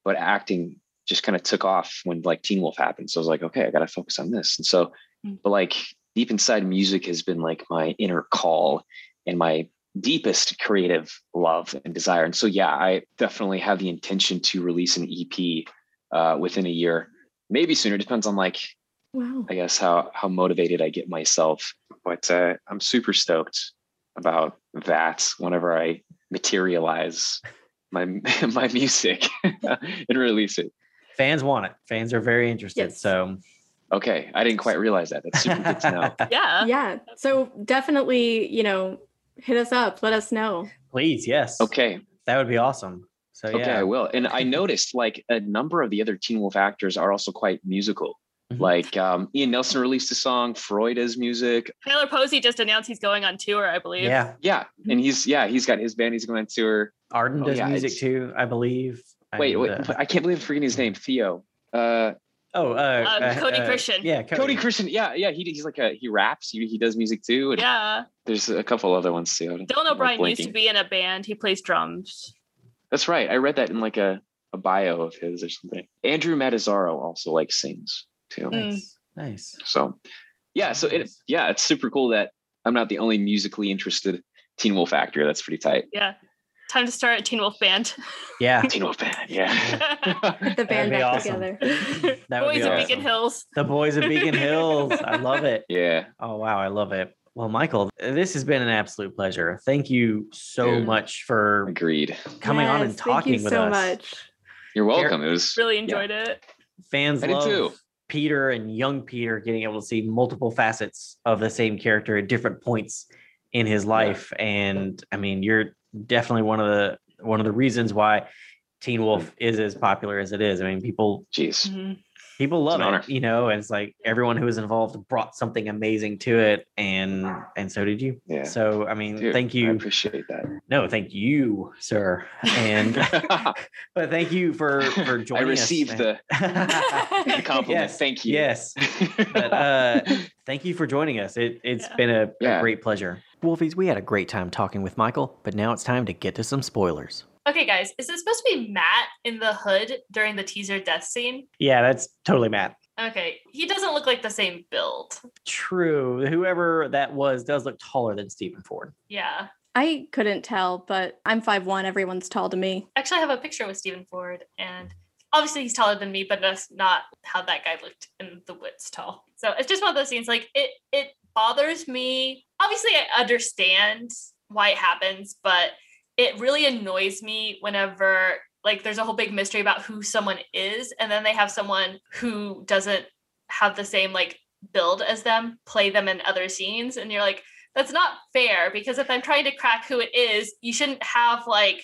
but acting just kind of took off when like Teen Wolf happened. So I was like, okay, I got to focus on this. And so, Mm. but like deep inside, music has been like my inner call and my deepest creative love and desire. And so, yeah, I definitely have the intention to release an EP uh, within a year, maybe sooner. Depends on like Wow. I guess how how motivated I get myself. But uh, I'm super stoked about that whenever I materialize my my music and release it. Fans want it. Fans are very interested. Yes. So Okay, I didn't quite realize that. That's super good to know. Yeah. Yeah. So definitely, you know, hit us up. Let us know. please, yes. Okay, That would be awesome. So okay, yeah. I will. And I noticed like a number of the other Teen Wolf actors are also quite musical. Mhm. Like um, Ian Nelson released a song, Froy has music. Tyler Posey just announced he's going on tour, I believe. Yeah. Yeah, and he's yeah he's got his band. He's going on tour. Arden Oh, does yeah, music too, I believe. Wait, And, wait uh, I can't believe I'm forgetting his name. Theo. Uh, oh, uh, Um, Cody Christian. Yeah, Cody Christian, yeah, yeah, he, he's like a he raps, he, he does music too. And Yeah. there's a couple other ones too. I'm, Dylan O'Brien used to be in a band. He plays drums. That's right. I read that in like a, a bio of his or something. Andrew Matazzaro also like sings too. Mm. Nice. Nice. So yeah, so it yeah, it's super cool that I'm not the only musically interested Teen Wolf actor. That's pretty tight. Yeah. Time to start a Teen Wolf band. Yeah. Teen Wolf band, yeah. The band back awesome. together. That would Boys be of awesome. Beacon Hills. The boys of Beacon Hills. I love it. yeah. Oh wow, I love it. Well, Michael, this has been an absolute pleasure. Thank you so Dude. much for Agreed. coming on and talking thank you with so us. much. You're welcome. It was Really enjoyed it. Fans I did love too. Peter and young Peter getting able to see multiple facets of the same character at different points in his life. And I mean, you're definitely one of the one of the reasons why Teen Wolf mm-hmm. is as popular as it is. I mean, people jeez. Mm-hmm. People love an honor. it, you know, and it's like everyone who was involved brought something amazing to it, and and so did you. Yeah. So I mean, Dude, thank you I appreciate that. No, thank you, sir. And but thank you for for joining us. I received the, the compliment. Yes, Thank you. Yes. But uh thank you for joining us. It it's Yeah. been a, a great pleasure. Wolfies, we had a great time talking with Michael, but now it's time to get to some spoilers. Okay, guys, is it supposed to be Matt in the hood during the teaser death scene? Yeah, that's totally Matt. Okay, he doesn't look like the same build. True. Whoever that was does look taller than Stephen Lunsford. Yeah. I couldn't tell, but I'm 5'1. Everyone's tall to me. Actually, I have a picture with Stephen Lunsford, and obviously he's taller than me, but that's not how that guy looked in the woods tall. So it's just one of those scenes. Like it, it bothers me. Obviously, I understand why it happens, but it really annoys me whenever like there's a whole big mystery about who someone is, and then they have someone who doesn't have the same like build as them play them in other scenes, and you're like, that's not fair because if I'm trying to crack who it is, you shouldn't have like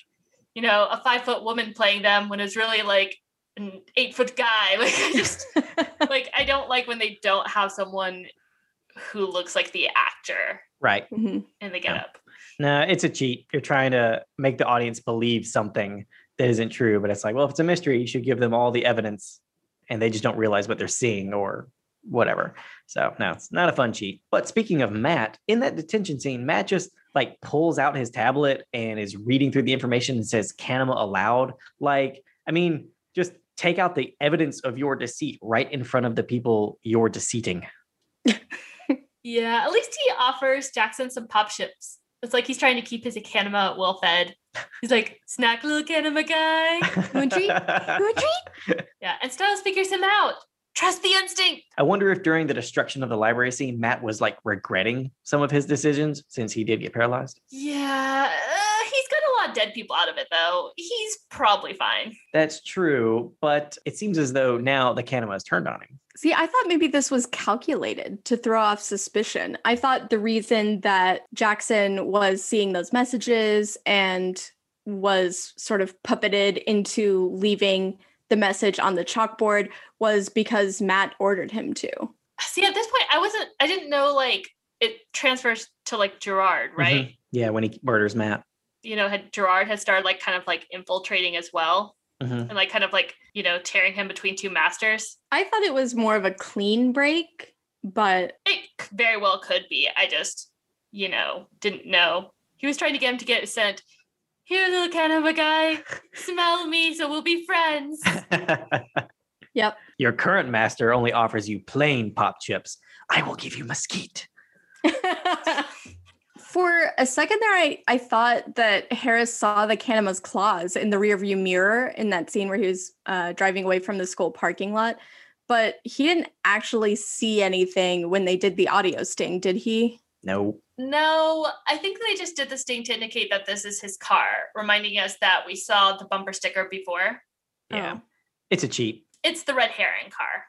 you know, a five foot woman playing them when it's really like an eight foot guy. Like I just like I don't like when they don't have someone who looks like the actor Right. Mhm. in the getup. No, it's a cheat. You're trying to make the audience believe something that isn't true, but it's like, well, if it's a mystery, you should give them all the evidence and they just don't realize what they're seeing or whatever. So, no, it's not a fun cheat. But speaking of Matt, in that detention scene, Matt just like pulls out his tablet and is reading through the information and says Kanima aloud. Like, I mean, just take out the evidence of your deceit right in front of the people you're deceiving. Yeah, at least he offers Jackson some pop chips. It's like he's trying to keep his Akanima well fed. He's like, snack little Akanima guy. want treat? You want treat? Yeah, and Stiles figures him out. Trust the instinct. I wonder if during the destruction of the library scene, Matt was like regretting some of his decisions since he did get paralyzed. Yeah, uh, he's got a lot of dead people out of it though. He's probably fine. That's true, but it seems as though now the Kanima has turned on him. See, I thought maybe this was calculated to throw off suspicion. I thought the reason that Jackson was seeing those messages and was sort of puppeted into leaving the message on the chalkboard was because Matt ordered him to. See, at this point, I wasn't. I didn't know like it transfers to like Gerard, right? Mhm. Yeah, when he murders Matt. You know, had Gerard had started like kind of like infiltrating as well, Mhm. and like kind of like you know tearing him between two masters. I thought it was more of a clean break, but It very well could be. I just you know didn't know. He was trying to get him to get sent. Here, little Kanima guy, smell me, so we'll be friends. Yep. Your current master only offers you plain pop chips. I will give you mesquite. For a second there, I, I thought that Harris saw the Kanima's claws in the rearview mirror in that scene where he was uh, driving away from the school parking lot, but he didn't actually see anything when they did the audio sting, did he? No. No, I think they just did the sting to indicate that this is his car, reminding us that we saw the bumper sticker before. Yeah. Oh. It's a cheat. It's the red herring car.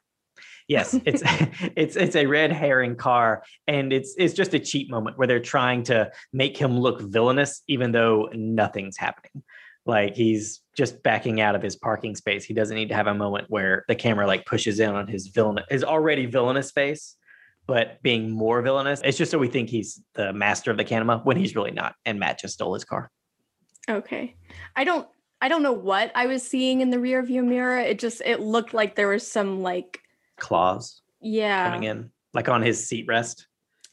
Yes, it's it's it's a red herring car, and it's it's just a cheap moment where they're trying to make him look villainous, even though nothing's happening. Like he's just backing out of his parking space. He doesn't need to have a moment where the camera like pushes in on his villain, his already villainous face, but being more villainous. It's just so we think he's the master of the Kanima when he's really not, and Matt just stole his car. Okay. I don't I don't know what I was seeing in the rearview mirror. It just it looked like there was some like Claws yeah. coming in, like on his seat rest.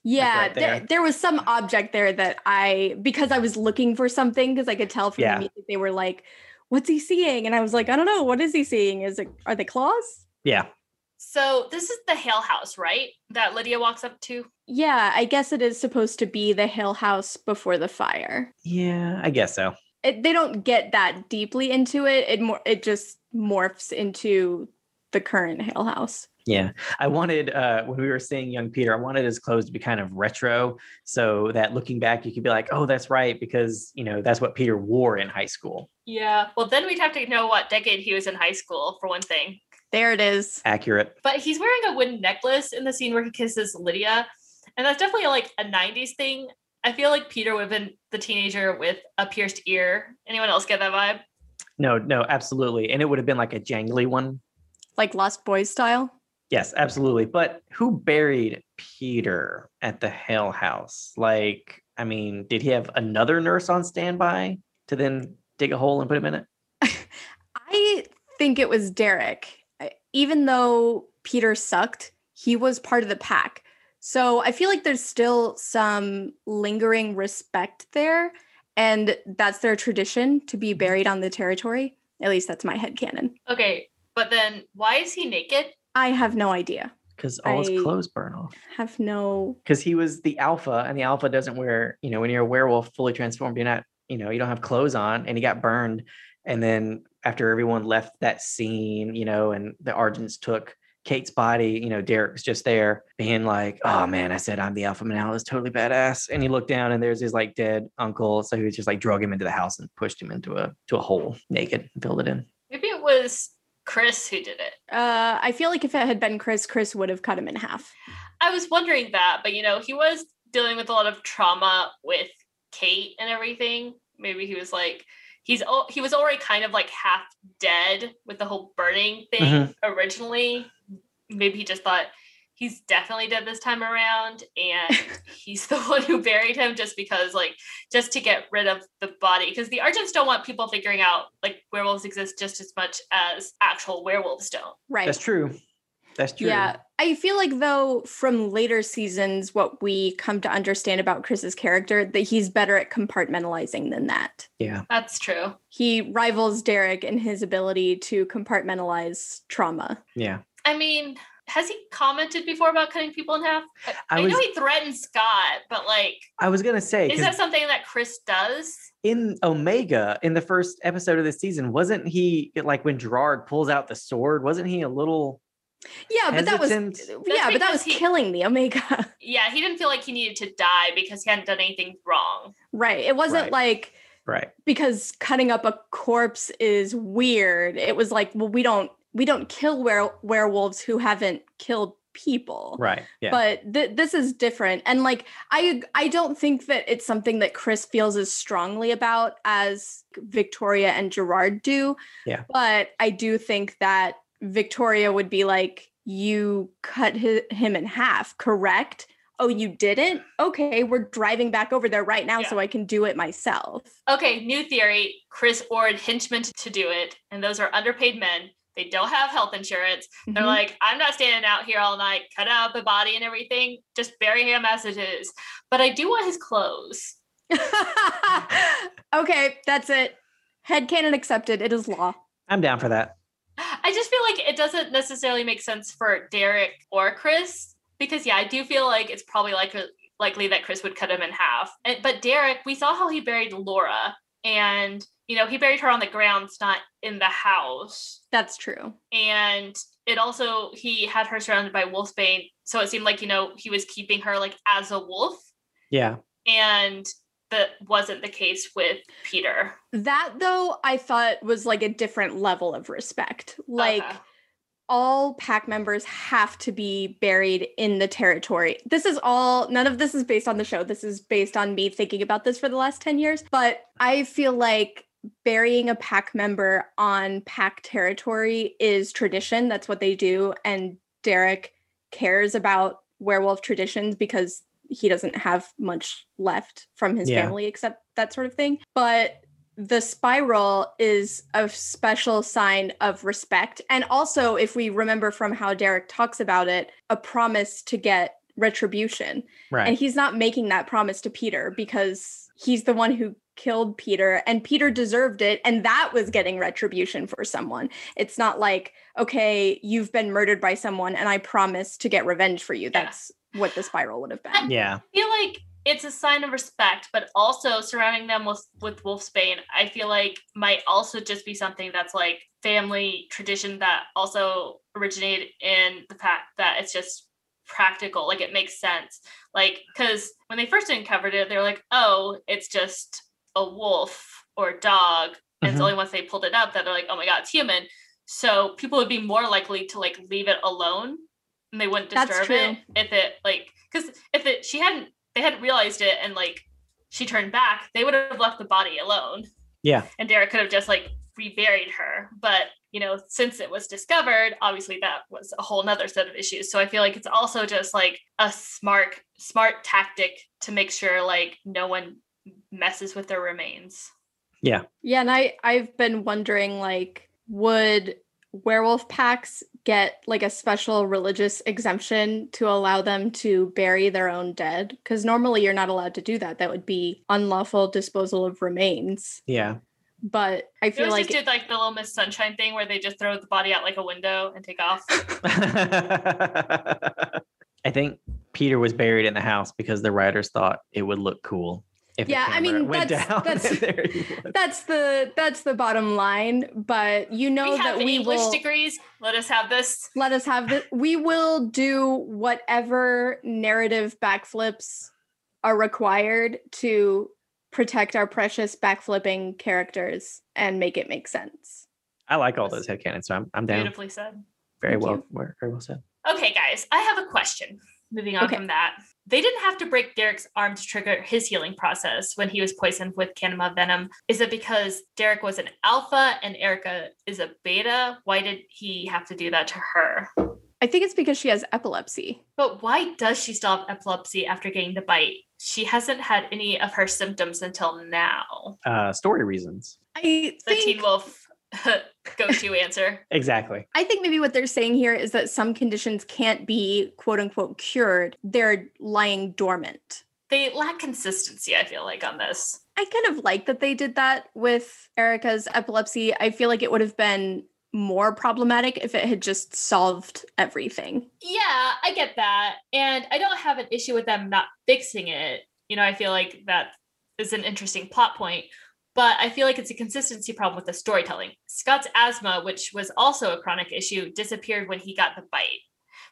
Yeah, right there. there. there was some object there that I because I was looking for something because I could tell from Yeah. the music they were like, "What's he seeing?" And I was like, "I don't know. What is he seeing? Is it are they claws?" Yeah, So this is the Hale house, right? That Lydia walks up to. Yeah, I guess it is supposed to be the Hill House before the fire. yeah, I guess so. It, they don't get that deeply into it. It more it just morphs into the current Hale House. Yeah. I wanted uh when we were seeing young Peter, I wanted his clothes to be kind of retro so that looking back you could be like, "Oh, that's right because, you know, that's what Peter wore in high school." Yeah. Well, then we'd have to know what decade he was in high school for one thing. There it is. Accurate. But he's wearing a wooden necklace in the scene where he kisses Lydia. And that's definitely like a 90s thing. I feel like Peter would have been the teenager with a pierced ear. Anyone else get that vibe? No, no, absolutely. And it would have been like a jangly one. Like Lost Boys style. Yes, absolutely. But who buried Peter at the Hale House? Like, I mean, did he have another nurse on standby to then dig a hole and put him in it? I think it was Derek. Even though Peter sucked, he was part of the pack. So I feel like there's still some lingering respect there. And that's their tradition to be mm-hmm. buried on the territory. At least that's my head canon. Okay. But then why is he naked? I have no idea. Because all I- his clothes burn off. Have no. Because he was the alpha, and the alpha doesn't wear, you know, when you're a werewolf fully transformed, you're not, you know, you don't have clothes on, and he got burned. And then after everyone left that scene, you know, and the Argents took Kate's body, you know, Derek was just there being like, oh man, I said I'm the alpha male. It was totally badass. And he looked down and there's his like dead uncle. So he was just like drug him into the house and pushed him into a to a hole naked and filled it in. Maybe it was Chris who did it. Uh, I feel like if it had been Chris, Chris would have cut him in half. I was wondering that, but you know, he was dealing with a lot of trauma with Kate and everything. Maybe he was like, he's al- he was already kind of like half dead with the whole burning thing originally. Maybe he just thought he's definitely dead this time around, and he's the one who buried him just because, like, just to get rid of the body. Because the Argents don't want people figuring out like werewolves exist just as much as actual werewolves don't. Right. That's true. That's true. Yeah. I feel like though from later seasons what we come to understand about Chris's character that he's better at compartmentalizing than that. Yeah. That's true. He rivals Derek in his ability to compartmentalize trauma. Yeah. I mean, has he commented before about cutting people in half? I, I I know he threatened Scott, but like, I was gonna say is that something that Chris does? in Omega in the first episode of the season, wasn't he like when Gerard pulls out the sword? Wasn't he a little Yeah, but that was hesitant? yeah, but that was he- killing the Omega. Yeah, he didn't feel like he needed to die because he hadn't done anything wrong. right. It wasn't Right. like right? because cutting up a corpse is weird. It was like, well, we don't we don't kill were- werewolves who haven't killed people. Right. Yeah. but th- this is different and like i i don't think that it's something that chris feels as strongly about as victoria and gerard do Yeah. but i do think that victoria would be like you cut hi- him in half correct oh you didn't okay we're driving back over there right now Yeah. so i can do it myself Okay, new theory. Chris ordered henchmen to do it, and those are underpaid men. They don't have health insurance. They're Mhm. like, I'm not standing out here all night, cut out the body and everything. Just bury him as it is. But I do want his clothes. okay that's it Head headcanon accepted it is law I'm down for that. I just feel like it doesn't necessarily make sense for Derek or Chris because yeah, I do feel like it's probably like likely that Chris would cut him in half. And, but Derek, we saw how he buried Laura, and you know he buried her on the grounds, not in the house. that's true And it also he had her surrounded by wolfsbane, so it seemed like you know he was keeping her like as a wolf, Yeah. and that wasn't the case with Peter. That though I thought was like a different level of respect. Like Okay. all pack members have to be buried in the territory. This is all none of this is based on the show. This is based on me thinking about this for the last 10 years, but I feel like burying a pack member on pack territory is tradition. That's what they do and Derek cares about werewolf traditions because he doesn't have much left from his Yeah. family except that sort of thing. But the spiral is a special sign of respect. And also, if we remember from how Derek talks about it, a promise to get retribution. Right. And he's not making that promise to Peter because he's the one who killed Peter and Peter deserved it. And that was getting retribution for someone. It's not like, okay, you've been murdered by someone and I promise to get revenge for you. Yeah. That's what the spiral would have been. yeah. I feel like it's a sign of respect, but also surrounding them with with wolfsbane, I feel like might also just be something that's like family tradition that also originated in the fact that it's just practical, like it makes sense. Like because when they first uncovered it, they're like, oh, it's just a wolf or a dog. And it's Mhm. only once they pulled it up that they're like, oh my god, it's human. So people would be more likely to like leave it alone and they wouldn't disturb it if it like because if it she hadn't they hadn't realized it and like she turned back, they would have left the body alone. Yeah. And Derek could have just like reburied her. But you know, since it was discovered, obviously that was a whole nother set of issues. So I feel like it's also just like a smart, smart tactic to make sure like no one messes with their remains. Yeah, Yeah, and I I've been wondering like would werewolf packs get like a special religious exemption to allow them to bury their own dead cuz normally you're not allowed to do that. That would be unlawful disposal of remains. Yeah. But I feel like just did like the little Miss Sunshine thing where they just throw the body out like a window and take off. I think Peter was buried in the house because the writers thought it would look cool. If Yeah, I mean, went that's- down that's- and there he was. that's the that's the bottom line, but you know we have that we English will degrees. Let us have this. let us have the we will do whatever narrative backflips are required to protect our precious backflipping characters and make it make sense. I like all those headcanons, so I'm, I'm down. Beautifully said. Very Thank well, you. very very well said. Okay, guys, I have a question. Moving on Okay. from that, they didn't have to break Derek's arm to trigger his healing process when he was poisoned with Kanima venom. Is it because Derek was an alpha and Erica is a beta? Why did he have to do that to her? I think it's because she has epilepsy. But why does she still have epilepsy after getting the bite? She hasn't had any of her symptoms until now. Uh, story reasons. I The think Teen Wolf go-to answer. Exactly. I think maybe what they're saying here is that some conditions can't be quote unquote cured. They're lying dormant. They lack consistency, I feel like, on this. I kind of like that they did that with Erica's epilepsy. I feel like it would have been more problematic if it had just solved everything. Yeah, I get that. And I don't have an issue with them not fixing it. You know, I feel like that is an interesting plot point. But I feel like it's a consistency problem with the storytelling. Scott's asthma, which was also a chronic issue, disappeared when he got the bite.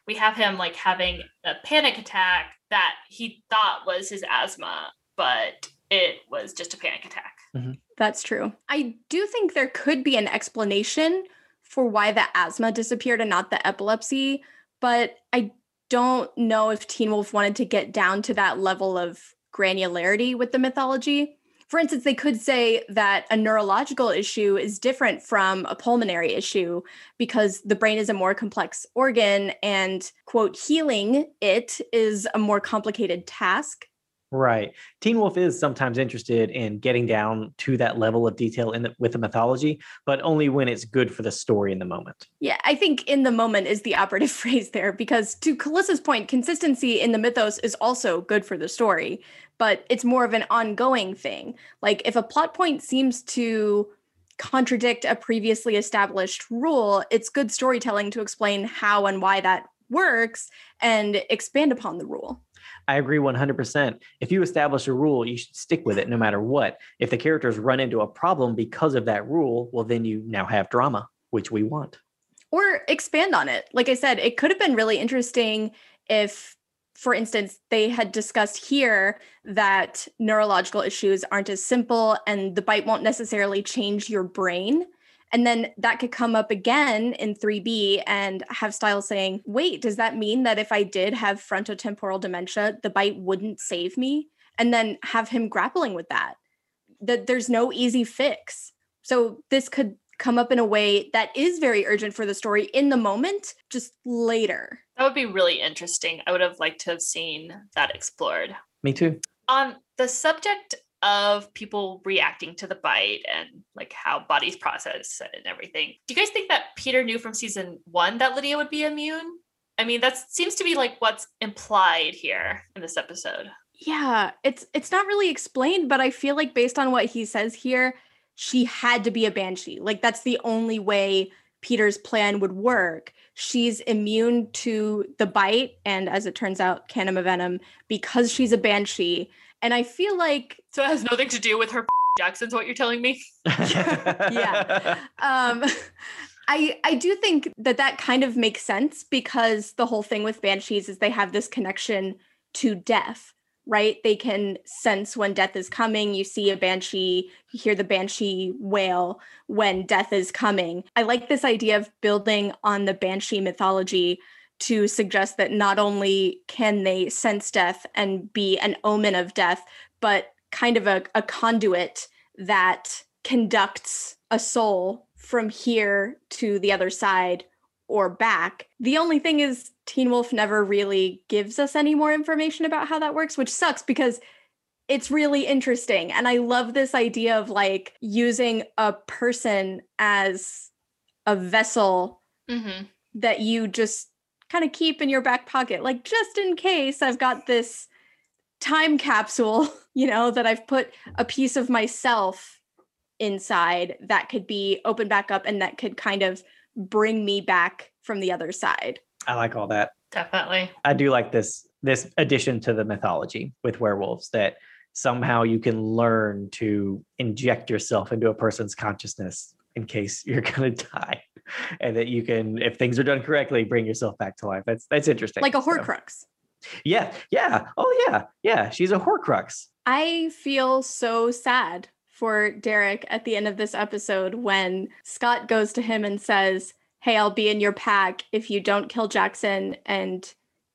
We have him like having a panic attack that he thought was his asthma, but it was just a panic attack. Mm-hmm. That's true. I do think there could be an explanation for why the asthma disappeared and not the epilepsy, but I don't know if Teen Wolf wanted to get down to that level of granularity with the mythology. For instance, they could say that a neurological issue is different from a pulmonary issue because the brain is a more complex organ and, quote, healing it is a more complicated task. Right. Teen Wolf is sometimes interested in getting down to that level of detail in the, with the mythology, but only when it's good for the story in the moment. Yeah, I think in the moment is the operative phrase there because to Callissa's point, consistency in the mythos is also good for the story, but it's more of an ongoing thing. Like if a plot point seems to contradict a previously established rule, it's good storytelling to explain how and why that works and expand upon the rule. I agree 100%. If you establish a rule, you should stick with it no matter what. If the characters run into a problem because of that rule, well, then you now have drama, which we want. or expand on it. Like I said, it could have been really interesting if, for instance, they had discussed here that neurological issues aren't as simple and the bite won't necessarily change your brain. And then that could come up again in 3B and have Stiles saying, wait, does that mean that if I did have frontotemporal dementia, the bite wouldn't save me? And then have him grappling with that. That there's no easy fix. So this could come up in a way that is very urgent for the story in the moment, just later. That would be really interesting. I would have liked to have seen that explored. Me too. On the subject of people reacting to the bite and like how bodies process and everything, do you guys think that Peter knew from season one that Lydia would be immune? I mean, that seems to be like what's implied here in this episode. Yeah, it's it's not really explained, but I feel like based on what he says here, she had to be a banshee. Like that's the only way Peter's plan would work. She's immune to the bite and, as it turns out, Kanima venom because she's a banshee. And I feel like So it has nothing to do with her Jackson's what you're telling me. Yeah. um, I I do think that that kind of makes sense because the whole thing with banshees is they have this connection to death, right? They can sense when death is coming. You see a banshee, you hear the banshee wail when death is coming. I like this idea of building on the banshee mythology to suggest that not only can they sense death and be an omen of death, but kind of a, a conduit that conducts a soul from here to the other side or back. The only thing is, Teen Wolf never really gives us any more information about how that works, which sucks because it's really interesting. And I love this idea of like using a person as a vessel Mm-hmm. that you just kind of keep in your back pocket. Like, just in case I've got this time capsule, you know, that I've put a piece of myself inside that could be opened back up and that could kind of bring me back from the other side. I like all that. Definitely. I do like this this addition to the mythology with werewolves that somehow you can learn to inject yourself into a person's consciousness in case you're going to die and that you can if things are done correctly bring yourself back to life that's that's interesting Like a So, Horcrux. yeah yeah oh yeah yeah she's a horcrux I feel so sad for Derek at the end of this episode when Scott goes to him and says, Hey, I'll be in your pack if you don't kill Jackson and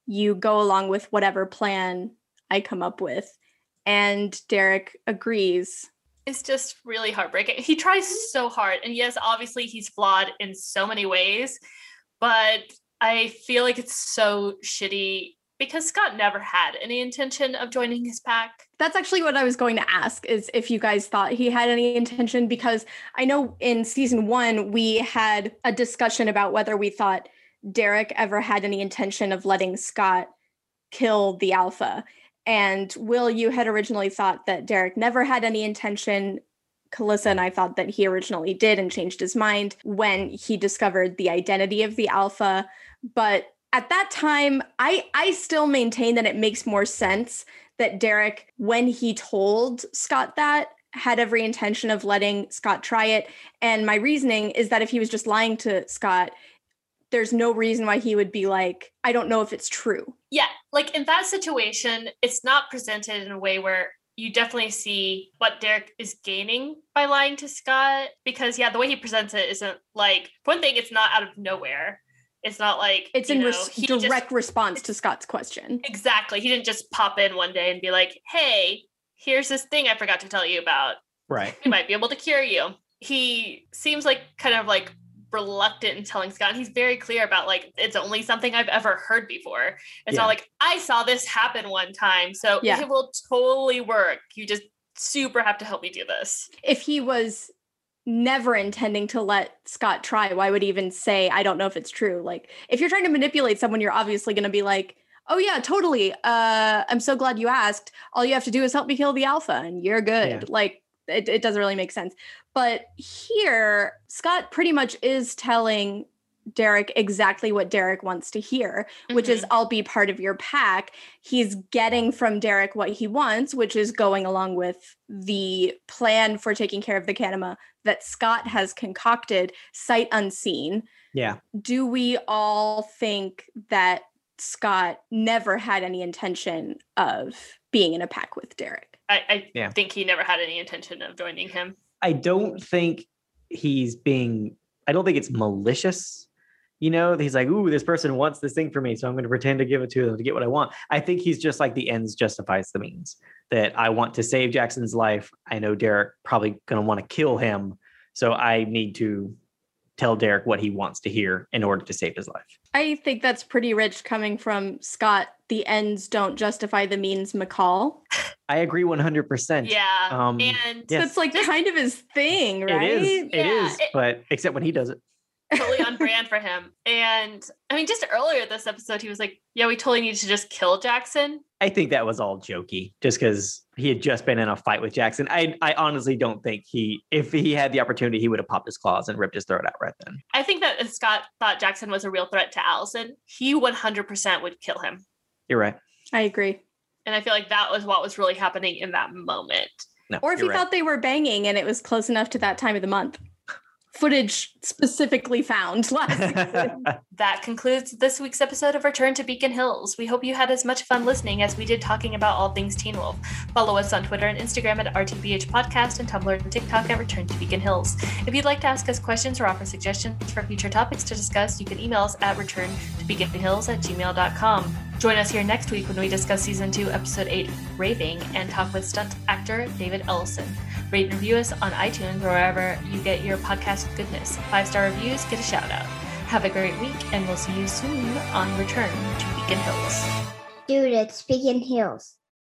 you go along with whatever plan I come up with. And Derek agrees. It's just really heartbreaking. He tries mm-hmm. so hard. And yes, obviously he's flawed in so many ways, but I feel like it's so shitty because Scott never had any intention of joining his pack. That's actually what I was going to ask is if you guys thought he had any intention because I know in season 1 we had a discussion about whether we thought Derek ever had any intention of letting Scott kill the alpha. And Will, you had originally thought that Derek never had any intention. Calissa and I thought that he originally did and changed his mind when he discovered the identity of the alpha. But at that time, I I still maintain that it makes more sense that Derek, when he told Scott that, had every intention of letting Scott try it. And my reasoning is that if he was just lying to Scott, there's no reason why he would be like, I don't know if it's true. Yeah, like in that situation, it's not presented in a way where you definitely see what Derek is gaining by lying to Scott. Because, yeah, the way he presents it isn't like one thing, it's not out of nowhere. It's not like It's in know, res- he just- direct response to Scott's question. Exactly. He didn't just pop in one day and be like, hey, here's this thing I forgot to tell you about. right We might be able to cure you. He seems like kind of like reluctant in telling Scott. He's very clear about like, it's only something I've ever heard before. It's Yeah. not like, I saw this happen one time. So Yeah. it will totally work. You just super have to help me do this. If he was never intending to let Scott try, why would he even say, I don't know if it's true? Like, if you're trying to manipulate someone, you're obviously going to be like, oh, yeah, totally. Uh, I'm so glad you asked. All you have to do is help me kill the alpha, and you're good. Yeah. Like, it, it doesn't really make sense. But here, Scott pretty much is telling Derek exactly what Derek wants to hear, which is mm-hmm. I'll be part of your pack. He's getting from Derek what he wants, which is going along with the plan for taking care of the Kanima that Scott has concocted, sight unseen. yeah Do we all think that Scott never had any intention of being in a pack with Derek? I, I Yeah. think he never had any intention of joining him. I don't think he's being I don't think it's malicious. You know, he's like, ooh, this person wants this thing for me, so I'm going to pretend to give it to them to get what I want. I think he's just like the ends justifies the means. That I want to save Jackson's life. I know Derek probably going to want to kill him, so I need to tell Derek what he wants to hear in order to save his life. I think that's pretty rich coming from Scott. The ends don't justify the means, McCall. I agree 100%. Yeah. Um, and Yes. That's like kind of his thing, right? It is. It Yeah, is. it- but except when he does it. Totally on brand for him. And I mean, just earlier this episode, he was like, "Yeah, we totally need to just kill Jackson." I think that was all jokey, just because he had just been in a fight with Jackson. I I honestly don't think he, if he had the opportunity, he would have popped his claws and ripped his throat out right then. I think that if Scott thought Jackson was a real threat to Allison, he 100% would kill him. You're right. I agree. And I feel like that was what was really happening in that moment. No, Or if he you're right. thought they were banging and it was close enough to that time of the month. Footage specifically found. That concludes this week's episode of Return to Beacon Hills. We hope you had as much fun listening as we did talking about all things Teen Wolf. Follow us on Twitter and Instagram at RTBH Podcast and Tumblr and TikTok at Return to Beacon Hills. If you'd like to ask us questions or offer suggestions for future topics to discuss, you can email us at return to beacon hills at gmail.com. Join us here next week when we discuss season two, episode eight, Raving, and talk with stunt actor David Ellison. Rate and review us on iTunes or wherever you get your podcast goodness. Five star reviews get a shout out. Have a great week, and we'll see you soon on Return to Beacon Hills. Dude, it's Beacon Hills.